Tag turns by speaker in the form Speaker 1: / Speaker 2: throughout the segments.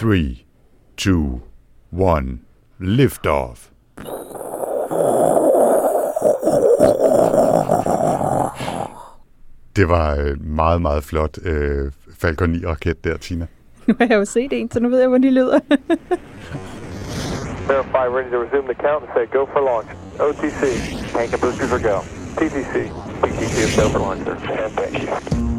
Speaker 1: Three, two, one, lift off. Det var øh, meget, meget flot øh, Falcon 9-raket der, Tina.
Speaker 2: Nu har jeg jo set en, så nu ved jeg, hvordan de lyder.
Speaker 3: Verify ready to resume the count and say go for launch. OTC, tank and boosters are go. TTC, PTC is go for launch, sir. And thank you.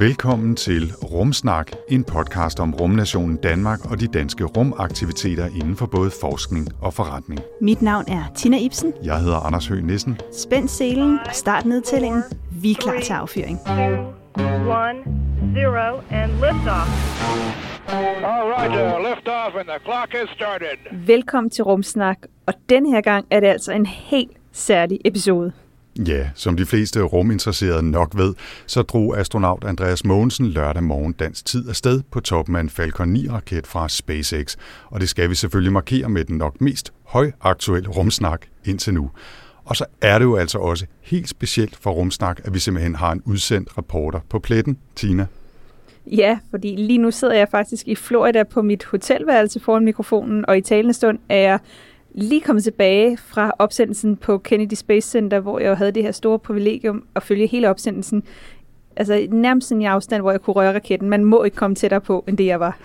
Speaker 1: Velkommen til Rumsnak, en podcast om rumnationen Danmark og de danske rumaktiviteter inden for både forskning og forretning.
Speaker 2: Mit navn er Tina Ibsen.
Speaker 1: Jeg hedder Anders Høgh Nissen.
Speaker 2: Spænd selen og start nedtællingen. Vi er klar til affyring.
Speaker 4: one, zero, and liftoff.
Speaker 5: All right, uh, lift off and the clock has started.
Speaker 2: Velkommen til Rumsnak, og denne her gang er det altså en helt særlig episode.
Speaker 1: Ja, som de fleste ruminteresserede nok ved, så drog astronaut Andreas Mogensen lørdag morgen dansk tid afsted på toppen af en Falcon 9-raket fra SpaceX. Og det skal vi selvfølgelig markere med den nok mest højaktuelle rumsnak indtil nu. Og så er det jo altså også helt specielt for rumsnak, at vi simpelthen har en udsendt reporter på pletten, Tina.
Speaker 2: Ja, fordi lige nu sidder jeg faktisk i Florida på mit hotelværelse foran mikrofonen, og i talende stund er jeg lige kommet tilbage fra opsendelsen på Kennedy Space Center, hvor jeg jo havde det her store privilegium at følge hele opsendelsen. Altså nærmest en afstand, hvor jeg kunne røre raketten. Man må ikke komme tættere på, end det jeg var.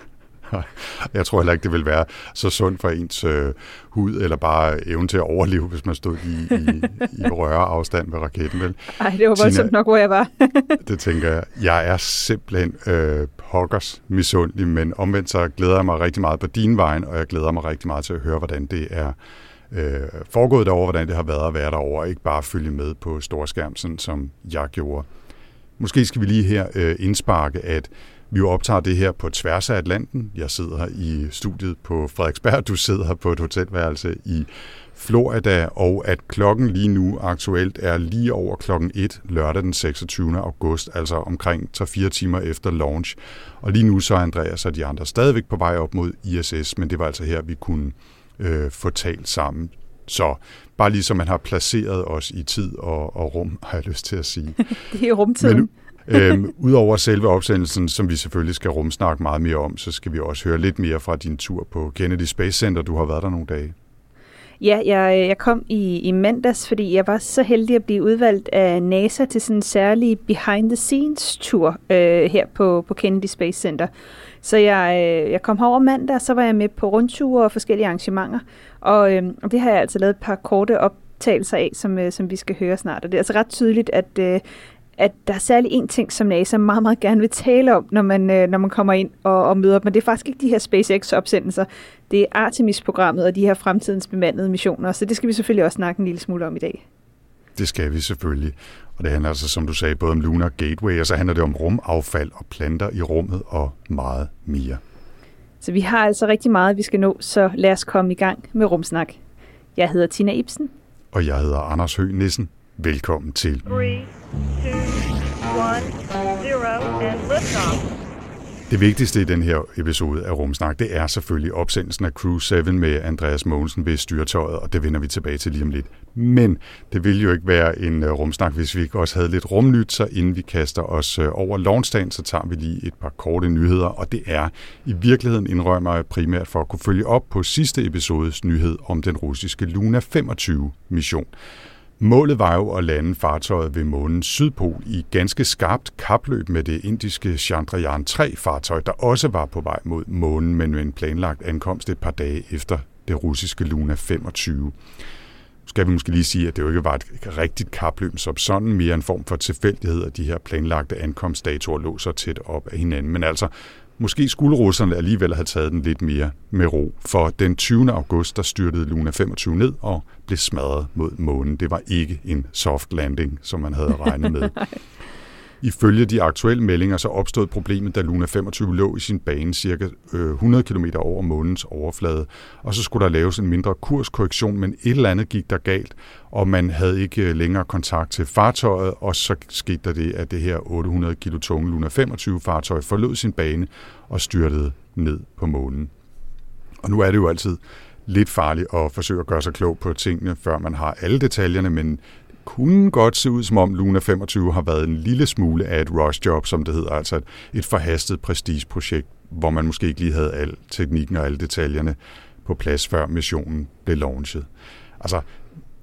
Speaker 1: Jeg tror heller ikke, det vil være så sundt for ens øh, hud, eller bare evne til at overleve, hvis man stod i, i, i røre afstand ved raketten, vel?
Speaker 2: Nej, det var voldsomt nok, hvor jeg var.
Speaker 1: det tænker jeg. Jeg er simpelthen øh, pokkers misundelig, men omvendt så glæder jeg mig rigtig meget på din vejen, og jeg glæder mig rigtig meget til at høre, hvordan det er øh, foregået derovre, hvordan det har været at være derovre, ikke bare følge med på storskærm, sådan som jeg gjorde. Måske skal vi lige her øh, indsparke, at vi jo optager det her på tværs af Atlanten. Jeg sidder her i studiet på Frederiksberg, du sidder her på et hotelværelse i Florida, og at klokken lige nu aktuelt er lige over klokken 1 lørdag den 26. august, altså omkring 3-4 timer efter launch. Og lige nu så er Andreas og de andre stadigvæk på vej op mod ISS, men det var altså her, vi kunne øh, få talt sammen. Så bare lige så man har placeret os i tid og, og rum, har jeg lyst til at sige.
Speaker 2: det er rumtiden. Men,
Speaker 1: øhm, Udover selve opsendelsen, som vi selvfølgelig skal rumsnakke meget mere om, så skal vi også høre lidt mere fra din tur på Kennedy Space Center. Du har været der nogle dage.
Speaker 2: Ja, jeg, jeg kom i, i mandags, fordi jeg var så heldig at blive udvalgt af NASA til sådan en særlig behind-the-scenes-tur øh, her på, på Kennedy Space Center. Så jeg, øh, jeg kom herover mandag, og så var jeg med på rundture og forskellige arrangementer. Og, øh, det har jeg altså lavet et par korte optagelser af, som, øh, som vi skal høre snart. Og det er altså ret tydeligt, at, øh, at der er særlig en ting, som NASA meget, meget gerne vil tale om, når man, øh, når man kommer ind og, og møder dem. Men det er faktisk ikke de her SpaceX-opsendelser. Det er Artemis-programmet og de her fremtidens bemandede missioner. Så det skal vi selvfølgelig også snakke en lille smule om i dag.
Speaker 1: Det skal vi selvfølgelig. Og det handler altså, som du sagde, både om Lunar Gateway, og så handler det om rumaffald og planter i rummet og meget mere.
Speaker 2: Så vi har altså rigtig meget, vi skal nå, så lad os komme i gang med Rumsnak. Jeg hedder Tina Ibsen.
Speaker 1: Og jeg hedder Anders Høgh Nissen. Velkommen til.
Speaker 4: 3, 2, 1, 0, and liftoff.
Speaker 1: Det vigtigste i den her episode af Rumsnak, det er selvfølgelig opsendelsen af Crew 7 med Andreas Mogensen ved styretøjet, og det vender vi tilbage til lige om lidt. Men det ville jo ikke være en uh, rumsnak, hvis vi ikke også havde lidt rumnyt, så inden vi kaster os uh, over launchdagen, så tager vi lige et par korte nyheder, og det er i virkeligheden indrømmer jeg primært for at kunne følge op på sidste episodes nyhed om den russiske Luna 25 mission. Målet var jo at lande fartøjet ved månens sydpol i ganske skarpt kapløb med det indiske Chandrayaan 3-fartøj, der også var på vej mod månen, men med en planlagt ankomst et par dage efter det russiske Luna 25 skal vi måske lige sige, at det jo ikke var et rigtigt kapløb som sådan, mere en form for tilfældighed, at de her planlagte ankomstdatoer lå så tæt op af hinanden. Men altså, Måske skulle russerne alligevel have taget den lidt mere med ro, for den 20. august der styrtede Luna 25 ned og blev smadret mod månen. Det var ikke en soft landing, som man havde regnet med. Ifølge de aktuelle meldinger så opstod problemet, da Luna 25 lå i sin bane cirka øh, 100 km over månens overflade, og så skulle der laves en mindre kurskorrektion, men et eller andet gik der galt, og man havde ikke øh, længere kontakt til fartøjet, og så skete der det, at det her 800 kg tunge Luna 25 fartøj forlod sin bane og styrtede ned på månen. Og nu er det jo altid lidt farligt at forsøge at gøre sig klog på tingene, før man har alle detaljerne, men kunne godt se ud, som om Luna 25 har været en lille smule af et rush job, som det hedder, altså et, et forhastet prestigeprojekt, hvor man måske ikke lige havde al teknikken og alle detaljerne på plads, før missionen blev launchet. Altså,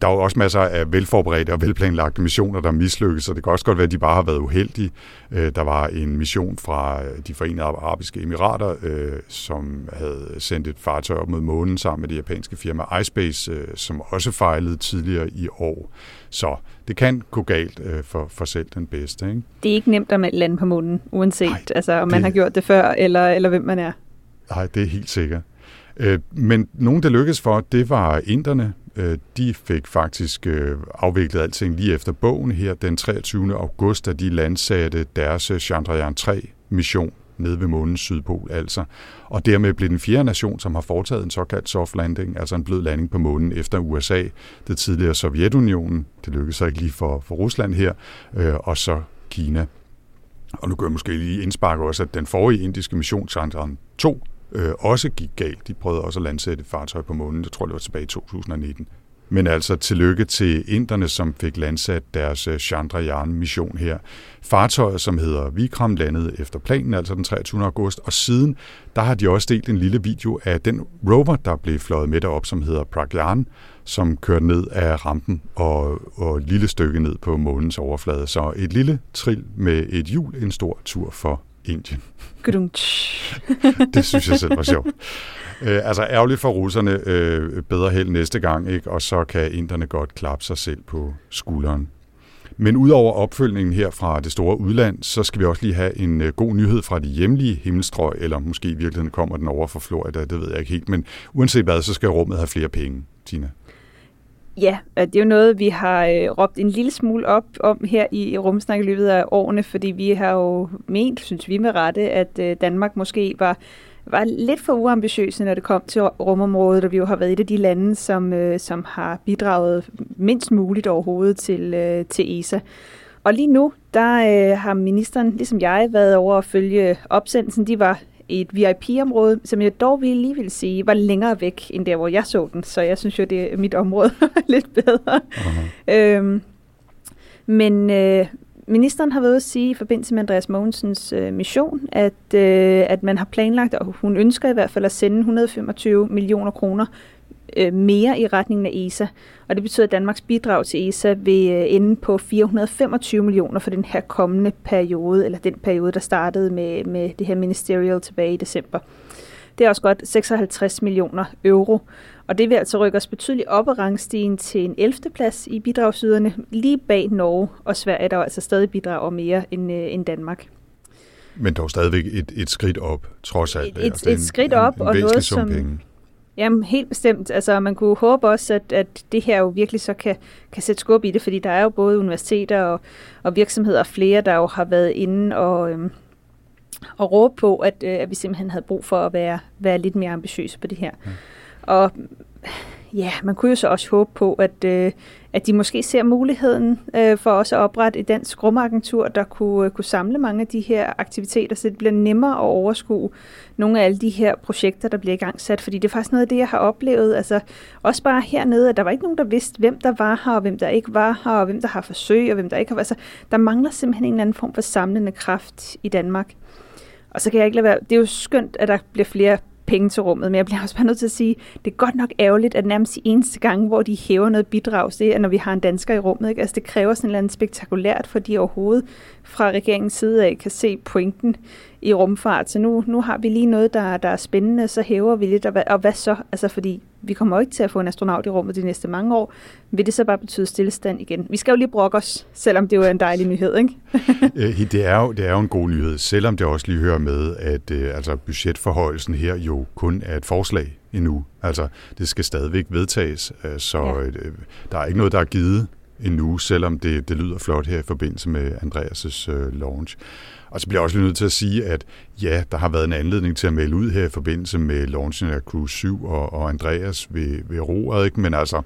Speaker 1: der er jo også masser af velforberedte og velplanlagte missioner, der mislykkes, og det kan også godt være, at de bare har været uheldige. Øh, der var en mission fra øh, de forenede arabiske emirater, øh, som havde sendt et fartøj op mod månen sammen med det japanske firma iSpace, som også fejlede tidligere i år. Så det kan gå galt for, for selv den bedste. Ikke?
Speaker 2: Det er ikke nemt at lande på månen, uanset Nej, altså, om man det... har gjort det før, eller, eller hvem man er.
Speaker 1: Nej, det er helt sikkert. Men nogen, der lykkedes for, det var inderne, Øh, de fik faktisk øh, afviklet alting lige efter bogen her den 23. august, da de landsatte deres Chandrayaan 3-mission nede ved månens sydpol altså. Og dermed blev den fjerde nation, som har foretaget en såkaldt soft landing, altså en blød landing på månen efter USA, det tidligere Sovjetunionen, det lykkedes så ikke lige for, for Rusland her, øh, og så Kina. Og nu gør jeg måske lige indspark også, at den forrige indiske mission, Chandrayaan 2, øh, også gik galt. De prøvede også at landsætte et fartøj på månen, jeg tror det var tilbage i 2019. Men altså tillykke til inderne, som fik landsat deres øh, Chandrayaan-mission her. Fartøjet, som hedder Vikram, landede efter planen, altså den 23. august, og siden, der har de også delt en lille video af den rover, der blev fløjet med derop, som hedder Pragyan, som kørte ned af rampen og, og et lille stykke ned på månens overflade. Så et lille trill med et hjul, en stor tur for Indien. det synes jeg selv var sjovt. Øh, altså ærgerligt for russerne, øh, bedre held næste gang, ikke? og så kan inderne godt klappe sig selv på skulderen. Men udover opfølgningen her fra det store udland, så skal vi også lige have en øh, god nyhed fra de hjemlige himmelstrøg, eller måske i virkeligheden kommer den over fra Florida, det ved jeg ikke helt. Men uanset hvad, så skal rummet have flere penge, Tina.
Speaker 2: Ja, det er jo noget, vi har øh, råbt en lille smule op om her i Rumsnak i løbet af årene, fordi vi har jo ment, synes vi med rette, at øh, Danmark måske var var lidt for uambitiøse, når det kom til rumområdet, og vi jo har været et af de lande, som, øh, som har bidraget mindst muligt overhovedet til, øh, til ESA. Og lige nu, der øh, har ministeren, ligesom jeg, været over at følge opsendelsen. De var i et VIP-område, som jeg dog vil lige vil sige, var længere væk end der, hvor jeg så den. Så jeg synes jo, det er mit område lidt bedre. Uh-huh. Øhm, men øh, ministeren har været at sige i forbindelse med Andreas Mogensens øh, mission, at, øh, at man har planlagt, og hun ønsker i hvert fald at sende 125 millioner kroner øh, mere i retningen af ESA. Og det betyder, at Danmarks bidrag til ESA vil øh, ende på 425 millioner for den her kommende periode, eller den periode, der startede med, med det her ministerial tilbage i december. Det er også godt 56 millioner euro, og det vil altså rykke os betydeligt op ad rangstigen til en 11. plads i bidragsyderne, lige bag Norge og Sverige, der altså stadig bidrager mere end, øh, end Danmark.
Speaker 1: Men dog stadigvæk et, et skridt op, trods alt.
Speaker 2: Et, et, et skridt op, en, en og noget som... Penge. Jamen, helt bestemt. Altså, man kunne håbe også, at, at det her jo virkelig så kan, kan sætte skub i det, fordi der er jo både universiteter og, og virksomheder og flere, der jo har været inde og, øhm, og råbe på, at, øh, at vi simpelthen havde brug for at være, være lidt mere ambitiøse på det her. Ja. Og ja, man kunne jo så også håbe på, at, øh, at de måske ser muligheden øh, for også at oprette et dansk rumagentur, der kunne, øh, kunne samle mange af de her aktiviteter, så det bliver nemmere at overskue nogle af alle de her projekter, der bliver i gang sat. Fordi det er faktisk noget af det, jeg har oplevet. Altså også bare hernede, at der var ikke nogen, der vidste, hvem der var her, og hvem der ikke var her, og hvem der har forsøg, og hvem der ikke har. Altså, der mangler simpelthen en eller anden form for samlende kraft i Danmark. Og så kan jeg ikke lade være, det er jo skønt, at der bliver flere penge til rummet, men jeg bliver også bare nødt til at sige, det er godt nok ærgerligt, at nærmest de eneste gange, hvor de hæver noget bidrag, det er, når vi har en dansker i rummet. Ikke? Altså, det kræver sådan et eller andet spektakulært, fordi overhovedet fra regeringens side af kan se pointen i rumfart. Så nu, nu har vi lige noget, der, der er spændende, så hæver vi lidt, og hvad, og hvad så? Altså, fordi vi kommer ikke til at få en astronaut i rummet de næste mange år. Vil det så bare betyde stillestand igen? Vi skal jo lige brokke os, selvom det jo er en dejlig nyhed, ikke?
Speaker 1: Øh, det, er jo, det er jo en god nyhed, selvom det også lige hører med, at øh, altså budgetforhøjelsen her jo kun er et forslag endnu. Altså, det skal stadigvæk vedtages, øh, så ja. øh, der er ikke noget, der er givet endnu, selvom det, det lyder flot her i forbindelse med Andreas' øh, launch. Og så bliver jeg også lige nødt til at sige, at ja, der har været en anledning til at melde ud her i forbindelse med launchen af Cruise 7 og, og Andreas ved, ved roret, ikke? men altså,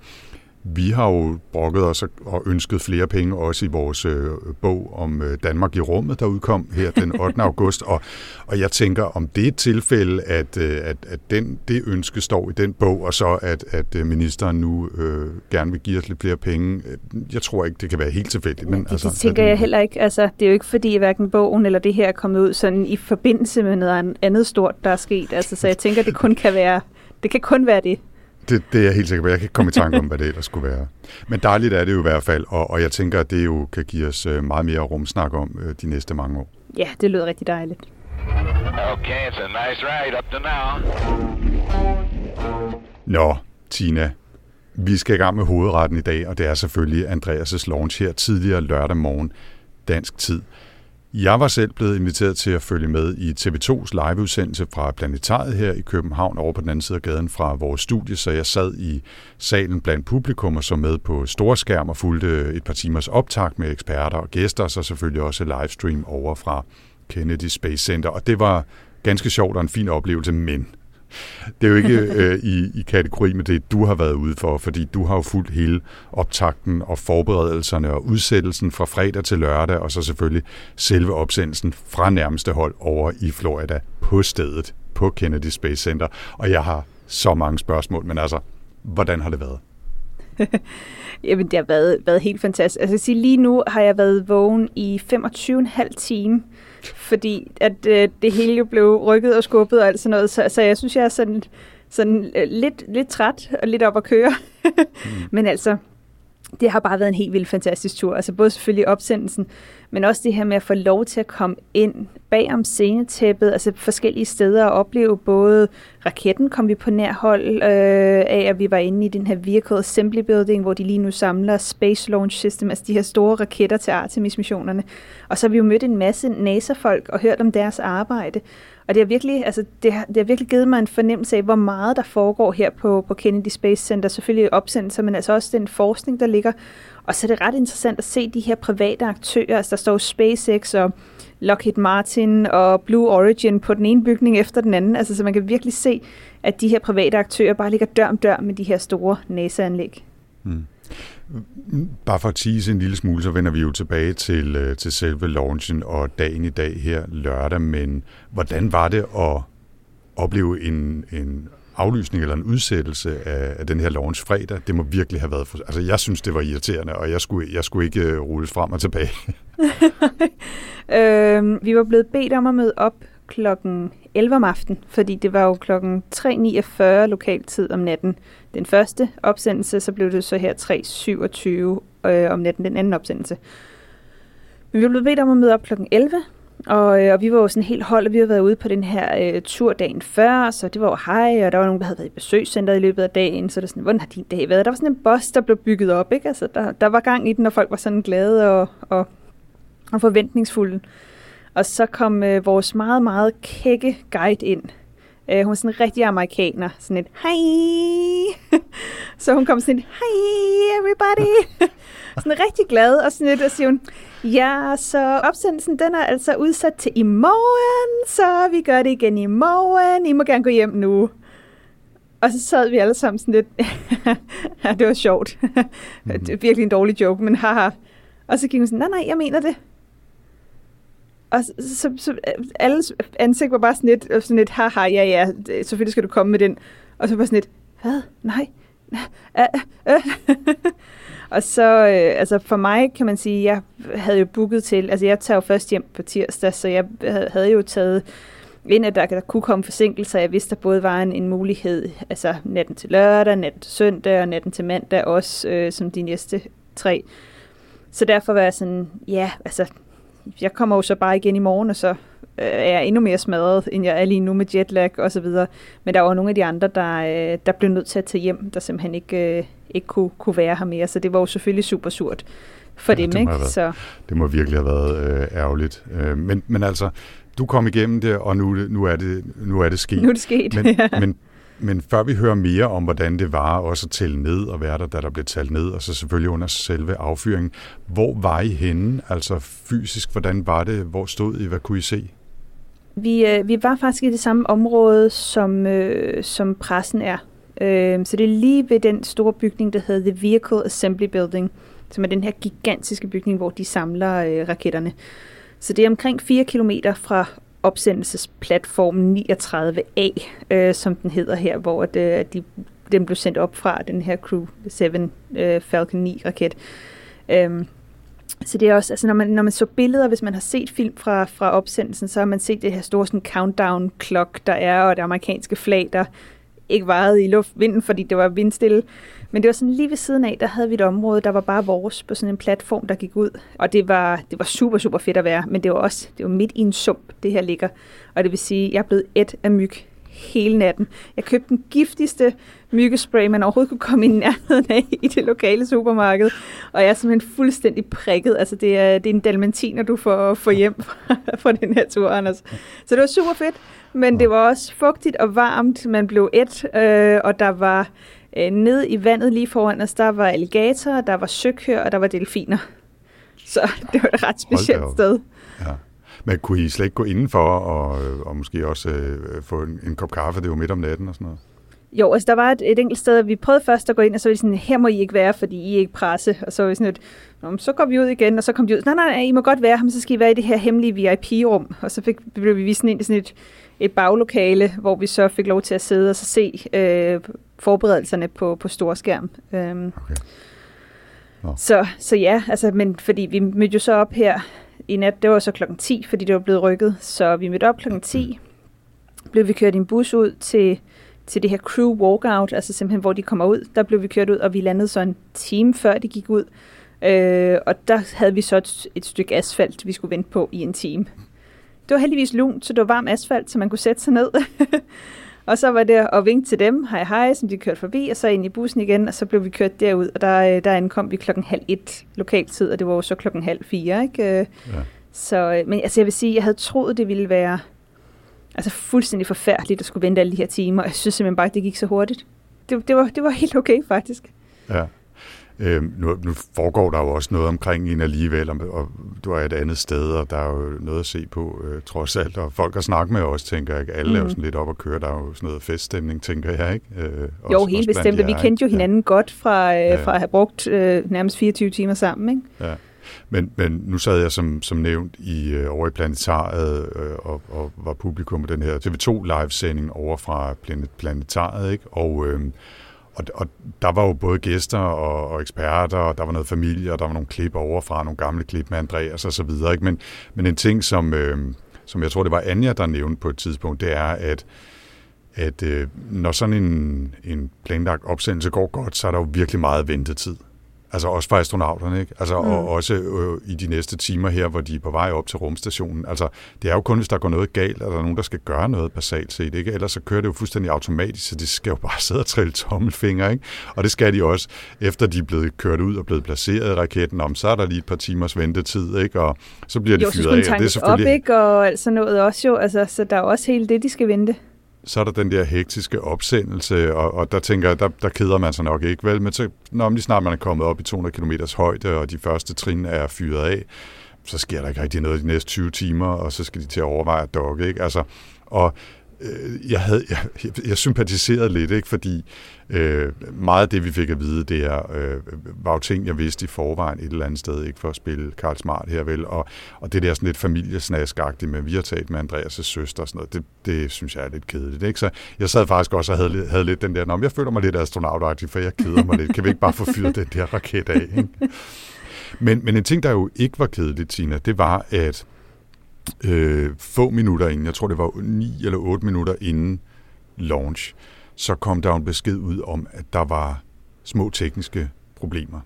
Speaker 1: vi har jo brokket os og ønsket flere penge, også i vores øh, bog om øh, Danmark i rummet, der udkom her den 8. august. Og, og jeg tænker, om det er et tilfælde, at, øh, at, at den, det ønske står i den bog, og så at, at øh, ministeren nu øh, gerne vil give os lidt flere penge. Jeg tror ikke, det kan være helt tilfældigt. Men,
Speaker 2: det,
Speaker 1: altså,
Speaker 2: det tænker jeg heller ikke. Altså, det er jo ikke fordi, hverken bogen eller det her er kommet ud sådan i forbindelse med noget andet stort, der er sket. Altså, så jeg tænker, det kun kan være det kan kun være det.
Speaker 1: Det, det er jeg helt sikker på. Jeg kan ikke komme i tanke om, hvad det ellers skulle være. Men dejligt er det jo i hvert fald, og, og jeg tænker, at det jo kan give os øh, meget mere rumsnak om øh, de næste mange år.
Speaker 2: Ja, det lyder rigtig dejligt.
Speaker 5: Okay, it's a nice ride up to now.
Speaker 1: Nå, Tina. Vi skal i gang med hovedretten i dag, og det er selvfølgelig Andreas' launch her tidligere lørdag morgen, dansk tid. Jeg var selv blevet inviteret til at følge med i TV2's liveudsendelse fra Planetariet her i København over på den anden side af gaden fra vores studie, så jeg sad i salen blandt publikum og så med på storskærm og fulgte et par timers optag med eksperter og gæster, og så selvfølgelig også livestream over fra Kennedy Space Center. Og det var ganske sjovt og en fin oplevelse, men det er jo ikke øh, i, i kategori med det, du har været ude for, fordi du har jo fulgt hele optakten og forberedelserne og udsættelsen fra fredag til lørdag, og så selvfølgelig selve opsendelsen fra nærmeste hold over i Florida på stedet på Kennedy Space Center. Og jeg har så mange spørgsmål, men altså, hvordan har det været?
Speaker 2: Jamen, det har været, været helt fantastisk. Altså, sige, lige nu har jeg været vågen i 25,5 timer fordi at øh, det hele jo blev rykket og skubbet og alt sådan noget, så, så jeg synes, jeg er sådan, sådan øh, lidt, lidt træt og lidt op at køre. mm. Men altså, det har bare været en helt vildt fantastisk tur. Altså både selvfølgelig opsendelsen, men også det her med at få lov til at komme ind bag om scenetæppet, altså forskellige steder og opleve både raketten kom vi på nær hold øh, af, at vi var inde i den her Vehicle Assembly Building, hvor de lige nu samler Space Launch System, altså de her store raketter til Artemis-missionerne. Og så har vi jo mødt en masse NASA-folk og hørt om deres arbejde. Og det har virkelig, altså, det har, det har virkelig givet mig en fornemmelse af, hvor meget der foregår her på, på Kennedy Space Center. Selvfølgelig opsendelser, men altså også den forskning, der ligger. Og så er det ret interessant at se de her private aktører. Altså, der står SpaceX og Lockheed Martin og Blue Origin på den ene bygning efter den anden. Altså, så man kan virkelig se, at de her private aktører bare ligger dør om dør med de her store NASA-anlæg. Mm.
Speaker 1: Bare for at tease en lille smule, så vender vi jo tilbage til, øh, til selve launchen og dagen i dag her lørdag, men hvordan var det at opleve en, en aflysning eller en udsættelse af, af den her launch fredag? Det må virkelig have været... For, altså, jeg synes, det var irriterende, og jeg skulle, jeg skulle ikke øh, rulles frem og tilbage.
Speaker 2: øhm, vi var blevet bedt om at møde op klokken 11 om aftenen, fordi det var jo klokken 3.49 lokaltid om natten. Den første opsendelse, så blev det så her 3.27 øh, om natten, den anden opsendelse. Men vi blev bedt om at møde op klokken 11, og, øh, og vi var jo sådan helt hold, og vi havde været ude på den her øh, tur dagen før, så det var jo hej, og der var nogen, der havde været i besøgscenteret i løbet af dagen, så det sådan, hvordan har din dag været? Der var sådan en boss, der blev bygget op, ikke? Altså, der, der var gang i den, og folk var sådan glade og, og, og forventningsfulde. Og så kom øh, vores meget, meget kække guide ind. Øh, hun er sådan en rigtig amerikaner. Sådan et, hej! så hun kom sådan et, hej everybody! sådan rigtig glad, og sådan et, og siger hun, ja, så opsendelsen, den er altså udsat til i morgen, så vi gør det igen i morgen. I må gerne gå hjem nu. Og så sad vi alle sammen sådan lidt, ja, det var sjovt. det er virkelig en dårlig joke, men haha. Og så gik hun sådan, nej, nej, jeg mener det. Og så, så, så alles ansigt var bare sådan lidt, øh, sådan lidt, haha, ja, ja, selvfølgelig skal du komme med den. Og så var sådan lidt, hvad? Nej. og så, øh, altså for mig kan man sige, jeg havde jo booket til, altså jeg tager jo først hjem på tirsdag, så jeg havde jo taget ind, at der, der kunne komme forsinkelser. Jeg vidste, der både var en, en mulighed, altså natten til lørdag, natten til søndag og natten til mandag også, øh, som de næste tre. Så derfor var jeg sådan, ja, altså jeg kommer jo så bare igen i morgen, og så øh, er jeg endnu mere smadret, end jeg er lige nu med jetlag og så videre. Men der var nogle af de andre, der, øh, der blev nødt til at tage hjem, der simpelthen ikke, øh, ikke kunne, kunne være her mere. Så det var jo selvfølgelig super surt for ja, dem. Det, må ikke?
Speaker 1: Så. det må virkelig have været øh, ærgerligt. Øh, men, men altså, du kom igennem det, og nu, nu, er, det, nu er det sket.
Speaker 2: Nu er det sket,
Speaker 1: men, ja. men men før vi hører mere om, hvordan det var også at tælle ned og være der, da der blev talt ned, og så selvfølgelig under selve affyringen, hvor var I henne? Altså fysisk, hvordan var det? Hvor stod I? Hvad kunne I se?
Speaker 2: Vi, øh, vi var faktisk i det samme område, som, øh, som pressen er. Øh, så det er lige ved den store bygning, der hedder The Vehicle Assembly Building, som er den her gigantiske bygning, hvor de samler øh, raketterne. Så det er omkring 4 km fra opsendelsesplatform 39A, øh, som den hedder her, hvor det, øh, de, den blev sendt op fra, den her Crew 7 øh, Falcon 9-raket. Øhm, så det er også, altså når man, når man så billeder, hvis man har set film fra, fra opsendelsen, så har man set det her store sådan countdown clock, der er, og det amerikanske flag, der ikke vejede i luftvinden, fordi det var vindstille. Men det var sådan lige ved siden af, der havde vi et område, der var bare vores på sådan en platform, der gik ud. Og det var, det var super, super fedt at være, men det var også det var midt i en sump, det her ligger. Og det vil sige, at jeg er blevet et af myg hele natten. Jeg købte den giftigste myggespray, man overhovedet kunne komme i nærheden af i det lokale supermarked. Og jeg er simpelthen fuldstændig prikket. Altså, det er, det er en dalmatiner, du får, får hjem fra, fra den her tur, Anders. Så det var super fedt, men det var også fugtigt og varmt. Man blev et, øh, og der var øh, nede i vandet lige foran os, der var alligatorer, der var søkør, og der var delfiner. Så det var et ret specielt sted.
Speaker 1: Ja. Men kunne I slet ikke gå indenfor og, og måske også øh, få en, en kop kaffe? Det var midt om natten og sådan noget.
Speaker 2: Jo, altså der var et, et enkelt sted, vi prøvede først at gå ind, og så var vi sådan, her må I ikke være, fordi I er ikke presse. Og så var vi sådan et, så går vi ud igen, og så kom de ud, nej, nej, nej, I må godt være men så skal I være i det her hemmelige VIP-rum. Og så fik, blev vi vist ind i sådan et, et baglokale, hvor vi så fik lov til at sidde og så se øh, forberedelserne på, på storskærm. Øhm, okay. Nå. Så, så ja, altså, men fordi vi mødte jo så op her i nat, det var så klokken 10, fordi det var blevet rykket. Så vi mødte op klokken 10, blev vi kørt i en bus ud til, til det her crew walkout, altså simpelthen hvor de kommer ud. Der blev vi kørt ud, og vi landede så en time før de gik ud. Øh, og der havde vi så et, et stykke asfalt, vi skulle vente på i en time. Det var heldigvis lunt, så det var varm asfalt, så man kunne sætte sig ned. og så var det at vinke til dem, hej hej, som de kørte forbi, og så ind i bussen igen, og så blev vi kørt derud, og der, der ankom vi klokken halv et lokaltid, og det var jo så klokken halv fire, ikke? Ja. Så, øh, men altså jeg vil sige, jeg havde troet, det ville være altså fuldstændig forfærdeligt at skulle vente alle de her timer, og jeg synes simpelthen bare, at det gik så hurtigt. Det, det, var, det var helt okay, faktisk.
Speaker 1: Ja. Øh, nu, nu foregår der jo også noget omkring en alligevel, og, og du er et andet sted, og der er jo noget at se på, øh, trods alt. Og folk har snakket med os, tænker jeg. Alle mm. er jo mhm. sådan lidt op at køre. Der er jo sådan noget feststemning, tænker jeg, ikke? Øh,
Speaker 2: jo, også, helt også bestemt. Vi kendte jo hinanden ja. godt fra, øh, ja. fra at have brugt øh, nærmest 24 timer sammen, ikke?
Speaker 1: Ja. Men, men nu sad jeg som, som nævnt i, øh, over i Planetariet øh, og, og var publikum på den her TV2 live-sending over fra Planet, Planetariet, ikke? Og, øh, og, og der var jo både gæster og, og eksperter, og der var noget familie, og der var nogle klip overfra, nogle gamle klip med Andreas og så videre. Ikke? Men, men en ting, som, øh, som jeg tror, det var Anja, der nævnte på et tidspunkt, det er, at at øh, når sådan en, en planlagt opsendelse går godt, så er der jo virkelig meget ventetid. Altså også for astronauterne, ikke? Altså, mm. og også øh, i de næste timer her, hvor de er på vej op til rumstationen. Altså, det er jo kun, hvis der går noget galt, at der er nogen, der skal gøre noget basalt set, ikke? Ellers så kører det jo fuldstændig automatisk, så de skal jo bare sidde og trille tommelfinger, ikke? Og det skal de også, efter de er blevet kørt ud og blevet placeret i raketten, om så er der lige et par timers ventetid, ikke? Og så bliver de jo, fyret af.
Speaker 2: Og det er selvfølgelig... op, ikke? Og altså noget også jo, altså, så der er også hele det, de skal vente
Speaker 1: så er der den der hektiske opsendelse, og, og der tænker jeg, der, der keder man sig nok ikke, vel? Men så, når lige snart man er kommet op i 200 km højde, og de første trin er fyret af, så sker der ikke rigtig noget de næste 20 timer, og så skal de til at overveje at dokke, ikke? Altså, og Øh, jeg, havde, jeg, jeg sympatiserede lidt, ikke? fordi øh, meget af det, vi fik at vide, det er, øh, var jo ting, jeg vidste i forvejen et eller andet sted, ikke for at spille Karl Smart her vel, og, og det der sådan lidt familiesnaskagtigt med, vi har talt med Andreas' søster og sådan noget, det, det synes jeg er lidt kedeligt. Ikke? Så jeg sad faktisk også og havde, havde lidt den der, Nå, jeg føler mig lidt astronautagtig, for jeg keder mig lidt. Kan vi ikke bare få fyret den der raket af? Ikke? Men, men en ting, der jo ikke var kedeligt, Tina, det var, at øh, få minutter inden, jeg tror det var 9 eller 8 minutter inden launch, så kom der en besked ud om, at der var små tekniske problemer.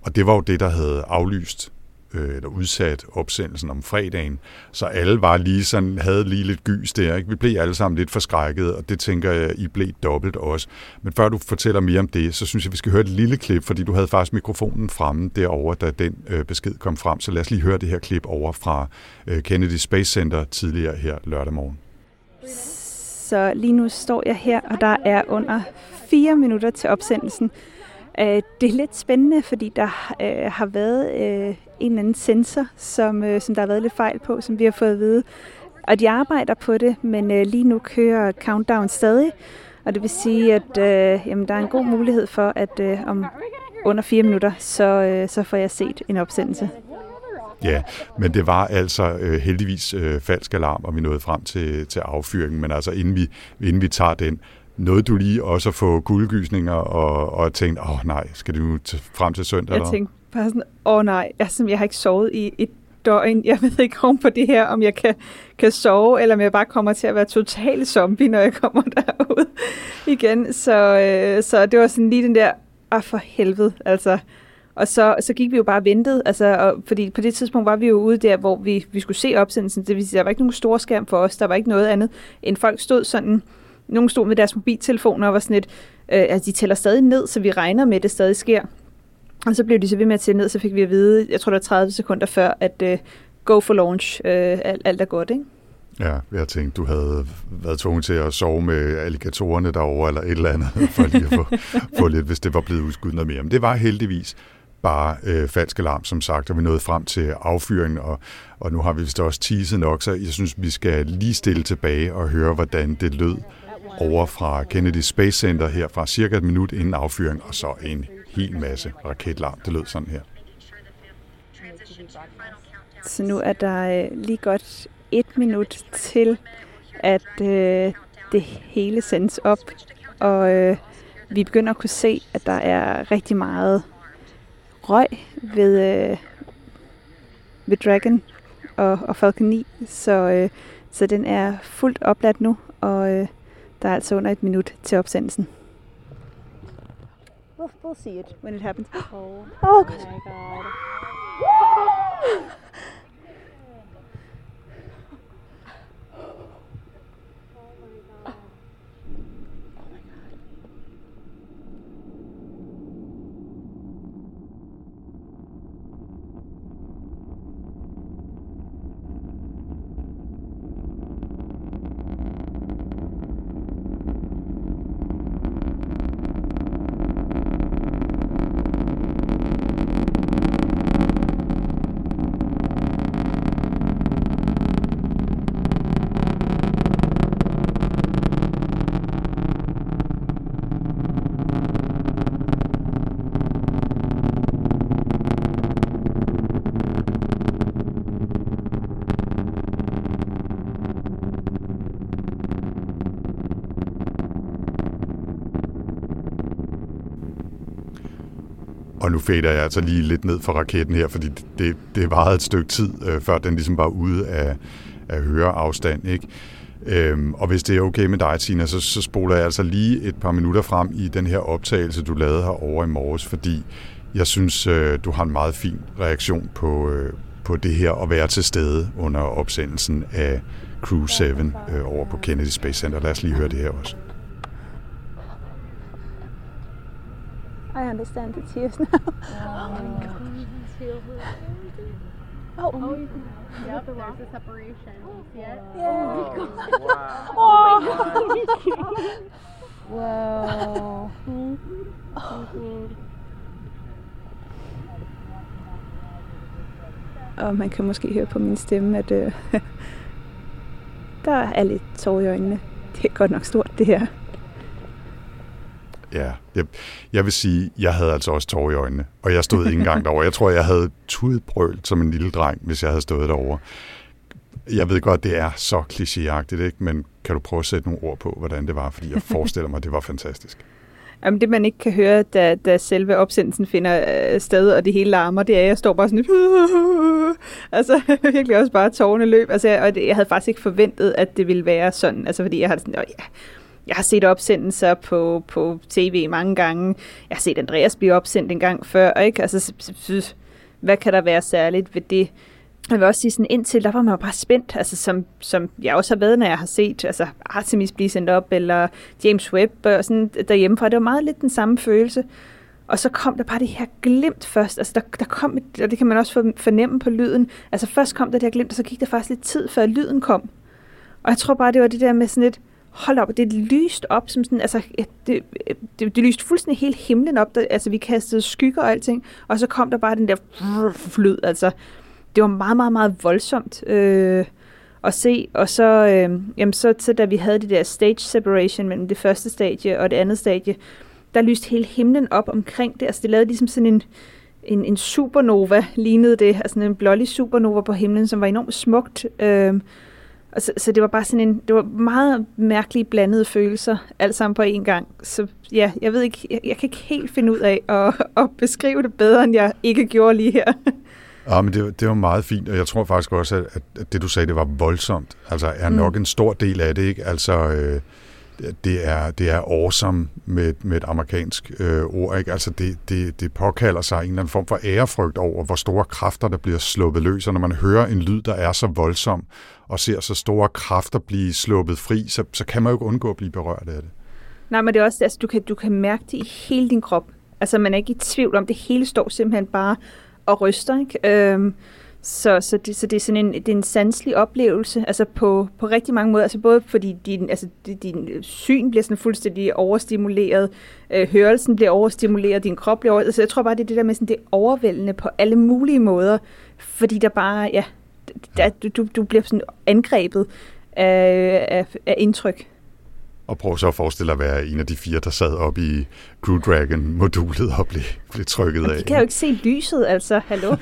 Speaker 1: Og det var jo det, der havde aflyst øh, eller udsat opsendelsen om fredagen, så alle var lige sådan, havde lige lidt gys der. Ikke? Vi blev alle sammen lidt forskrækket, og det tænker jeg, I blev dobbelt også. Men før du fortæller mere om det, så synes jeg, vi skal høre et lille klip, fordi du havde faktisk mikrofonen fremme derovre, da den øh, besked kom frem. Så lad os lige høre det her klip over fra øh, Kennedy Space Center tidligere her lørdag morgen.
Speaker 2: Så lige nu står jeg her, og der er under fire minutter til opsendelsen. Øh, det er lidt spændende, fordi der øh, har været øh, en eller anden sensor, som, øh, som der har været lidt fejl på, som vi har fået at vide. Og de arbejder på det, men øh, lige nu kører Countdown stadig. Og det vil sige, at øh, jamen, der er en god mulighed for, at øh, om under fire minutter, så, øh, så får jeg set en opsendelse.
Speaker 1: Ja, men det var altså øh, heldigvis øh, falsk alarm, og vi nåede frem til, til affyringen. Men altså, inden vi, inden vi tager den, nåede du lige også at få guldgysninger og, og tænkte, åh oh, nej, skal du t- frem til søndag?
Speaker 2: Jeg
Speaker 1: eller?
Speaker 2: tænkte bare sådan, åh oh, nej, jeg, jeg har ikke sovet i et døgn. Jeg ved ikke om på det her, om jeg kan, kan sove, eller om jeg bare kommer til at være total zombie, når jeg kommer derud igen. Så, øh, så det var sådan lige den der, ah for helvede, altså. Og så, så gik vi jo bare og ventede, altså, og, fordi på det tidspunkt var vi jo ude der, hvor vi, vi skulle se opsendelsen. Det vil sige, der var ikke nogen stor skærm for os, der var ikke noget andet, end folk stod sådan, nogen stod med deres mobiltelefoner og var sådan lidt, øh, altså de tæller stadig ned, så vi regner med, at det stadig sker. Og så blev de så ved med at tælle ned, så fik vi at vide, jeg tror det var 30 sekunder før, at øh, go for launch, øh, alt, alt er godt, ikke?
Speaker 1: Ja, jeg tænkte, du havde været tvunget til at sove med alligatorerne derovre, eller et eller andet, for lige at få, få lidt, hvis det var blevet udskudt noget mere. Men det var heldigvis bare øh, falsk alarm, som sagt, og vi nåede frem til affyringen, og, og nu har vi vist også teaset nok, så jeg synes, vi skal lige stille tilbage og høre, hvordan det lød over fra Kennedy Space Center her fra cirka et minut inden affyring, og så en hel masse raketlarm. Det lød sådan her.
Speaker 2: Så nu er der øh, lige godt et minut til, at øh, det hele sendes op, og øh, vi begynder at kunne se, at der er rigtig meget røg ved, øh, ved Dragon og, og Falcon 9, så, øh, så den er fuldt opladt nu, og øh, der er altså under et minut til opsendelsen. We'll, we'll see it when it happens.
Speaker 6: Oh,
Speaker 2: Oh,
Speaker 6: my god.
Speaker 1: nu fader jeg altså lige lidt ned for raketten her, fordi det, det varede et stykke tid, øh, før den ligesom var ude af, af høreafstand. Ikke? Øhm, og hvis det er okay med dig, Tina, så, så spoler jeg altså lige et par minutter frem i den her optagelse, du lavede herovre over i morges, fordi jeg synes, øh, du har en meget fin reaktion på, øh, på det her at være til stede under opsendelsen af Crew 7 øh, over på Kennedy Space Center. Lad os lige høre det her også.
Speaker 2: I understand the tears now.
Speaker 6: Oh, you can yep, there's a separation. You see it?
Speaker 2: Wow. Og man kan måske høre på min stemme, at øh, der er lidt tår i øjnene. Det er godt nok stort, det her.
Speaker 1: Ja, jeg, jeg vil sige, jeg havde altså også tårer i øjnene, og jeg stod ikke engang derovre. Jeg tror, jeg havde tudbrølt som en lille dreng, hvis jeg havde stået derovre. Jeg ved godt, det er så klichéagtigt, ikke? men kan du prøve at sætte nogle ord på, hvordan det var? Fordi jeg forestiller mig, det var fantastisk.
Speaker 2: Jamen, det man ikke kan høre, da, da selve opsendelsen finder øh, sted, og det hele larmer, det er, at jeg står bare sådan altså, virkelig også bare tårerne løb. Altså, og det, jeg havde faktisk ikke forventet, at det ville være sådan. Altså, fordi jeg har sådan, ja, jeg har set opsendelser på, på tv mange gange. Jeg har set Andreas blive opsendt en gang før, ikke? Altså, hvad kan der være særligt ved det? Jeg vil også sige sådan, indtil der var man bare spændt, altså som, som jeg også har været, når jeg har set altså Artemis blive sendt op, eller James Webb og sådan derhjemmefra. Det var meget lidt den samme følelse. Og så kom der bare det her glimt først. Altså der, der kom et, og det kan man også fornemme på lyden. Altså først kom der det her glimt, og så gik der faktisk lidt tid, før lyden kom. Og jeg tror bare, det var det der med sådan et, hold op, det lyst op, som sådan, altså, det, det, det lyste fuldstændig hele himlen op, der, altså vi kastede skygger og alting, og så kom der bare den der flyd, altså, det var meget, meget, meget voldsomt, øh, at se. Og så, øh, jamen så, så da vi havde det der stage separation mellem det første stadie og det andet stadie, der lyste hele himlen op omkring det. Altså det lavede ligesom sådan en, en, en supernova, lignede det. Altså en blålig supernova på himlen, som var enormt smukt. Øh, og så, så det var bare sådan en, det var meget mærkelige blandede følelser, alt sammen på én gang. Så ja, jeg ved ikke, jeg, jeg kan ikke helt finde ud af at, at beskrive det bedre, end jeg ikke gjorde lige her.
Speaker 1: Ja, men det, det var meget fint, og jeg tror faktisk også, at, at det du sagde, det var voldsomt. Altså er nok mm. en stor del af det, ikke? Altså øh, det er, det er awesome med, med et amerikansk øh, ord, ikke? Altså det, det, det påkalder sig en eller anden form for ærefrygt over, hvor store kræfter, der bliver sluppet løs, og når man hører en lyd, der er så voldsom, og ser så store kræfter blive sluppet fri, så, så kan man jo ikke undgå at blive berørt af det.
Speaker 2: Nej, men det er også, altså, du kan, du kan mærke det i hele din krop. Altså, man er ikke i tvivl om, det hele står simpelthen bare og ryster, ikke? Øhm, så, så, det, så det er sådan en, det er en sanselig oplevelse, altså på, på rigtig mange måder, altså både fordi din, altså din syn bliver sådan fuldstændig overstimuleret, øh, hørelsen bliver overstimuleret, din krop bliver overstimuleret, altså jeg tror bare, det er det der med sådan, det overvældende på alle mulige måder, fordi der bare, ja, der, du, du bliver sådan angrebet af, af, af indtryk.
Speaker 1: Og prøv så at forestille dig at være en af de fire, der sad op i Crew Dragon-modulet og blev, blev trykket af.
Speaker 2: De kan jo ikke se lyset, altså. Hallo?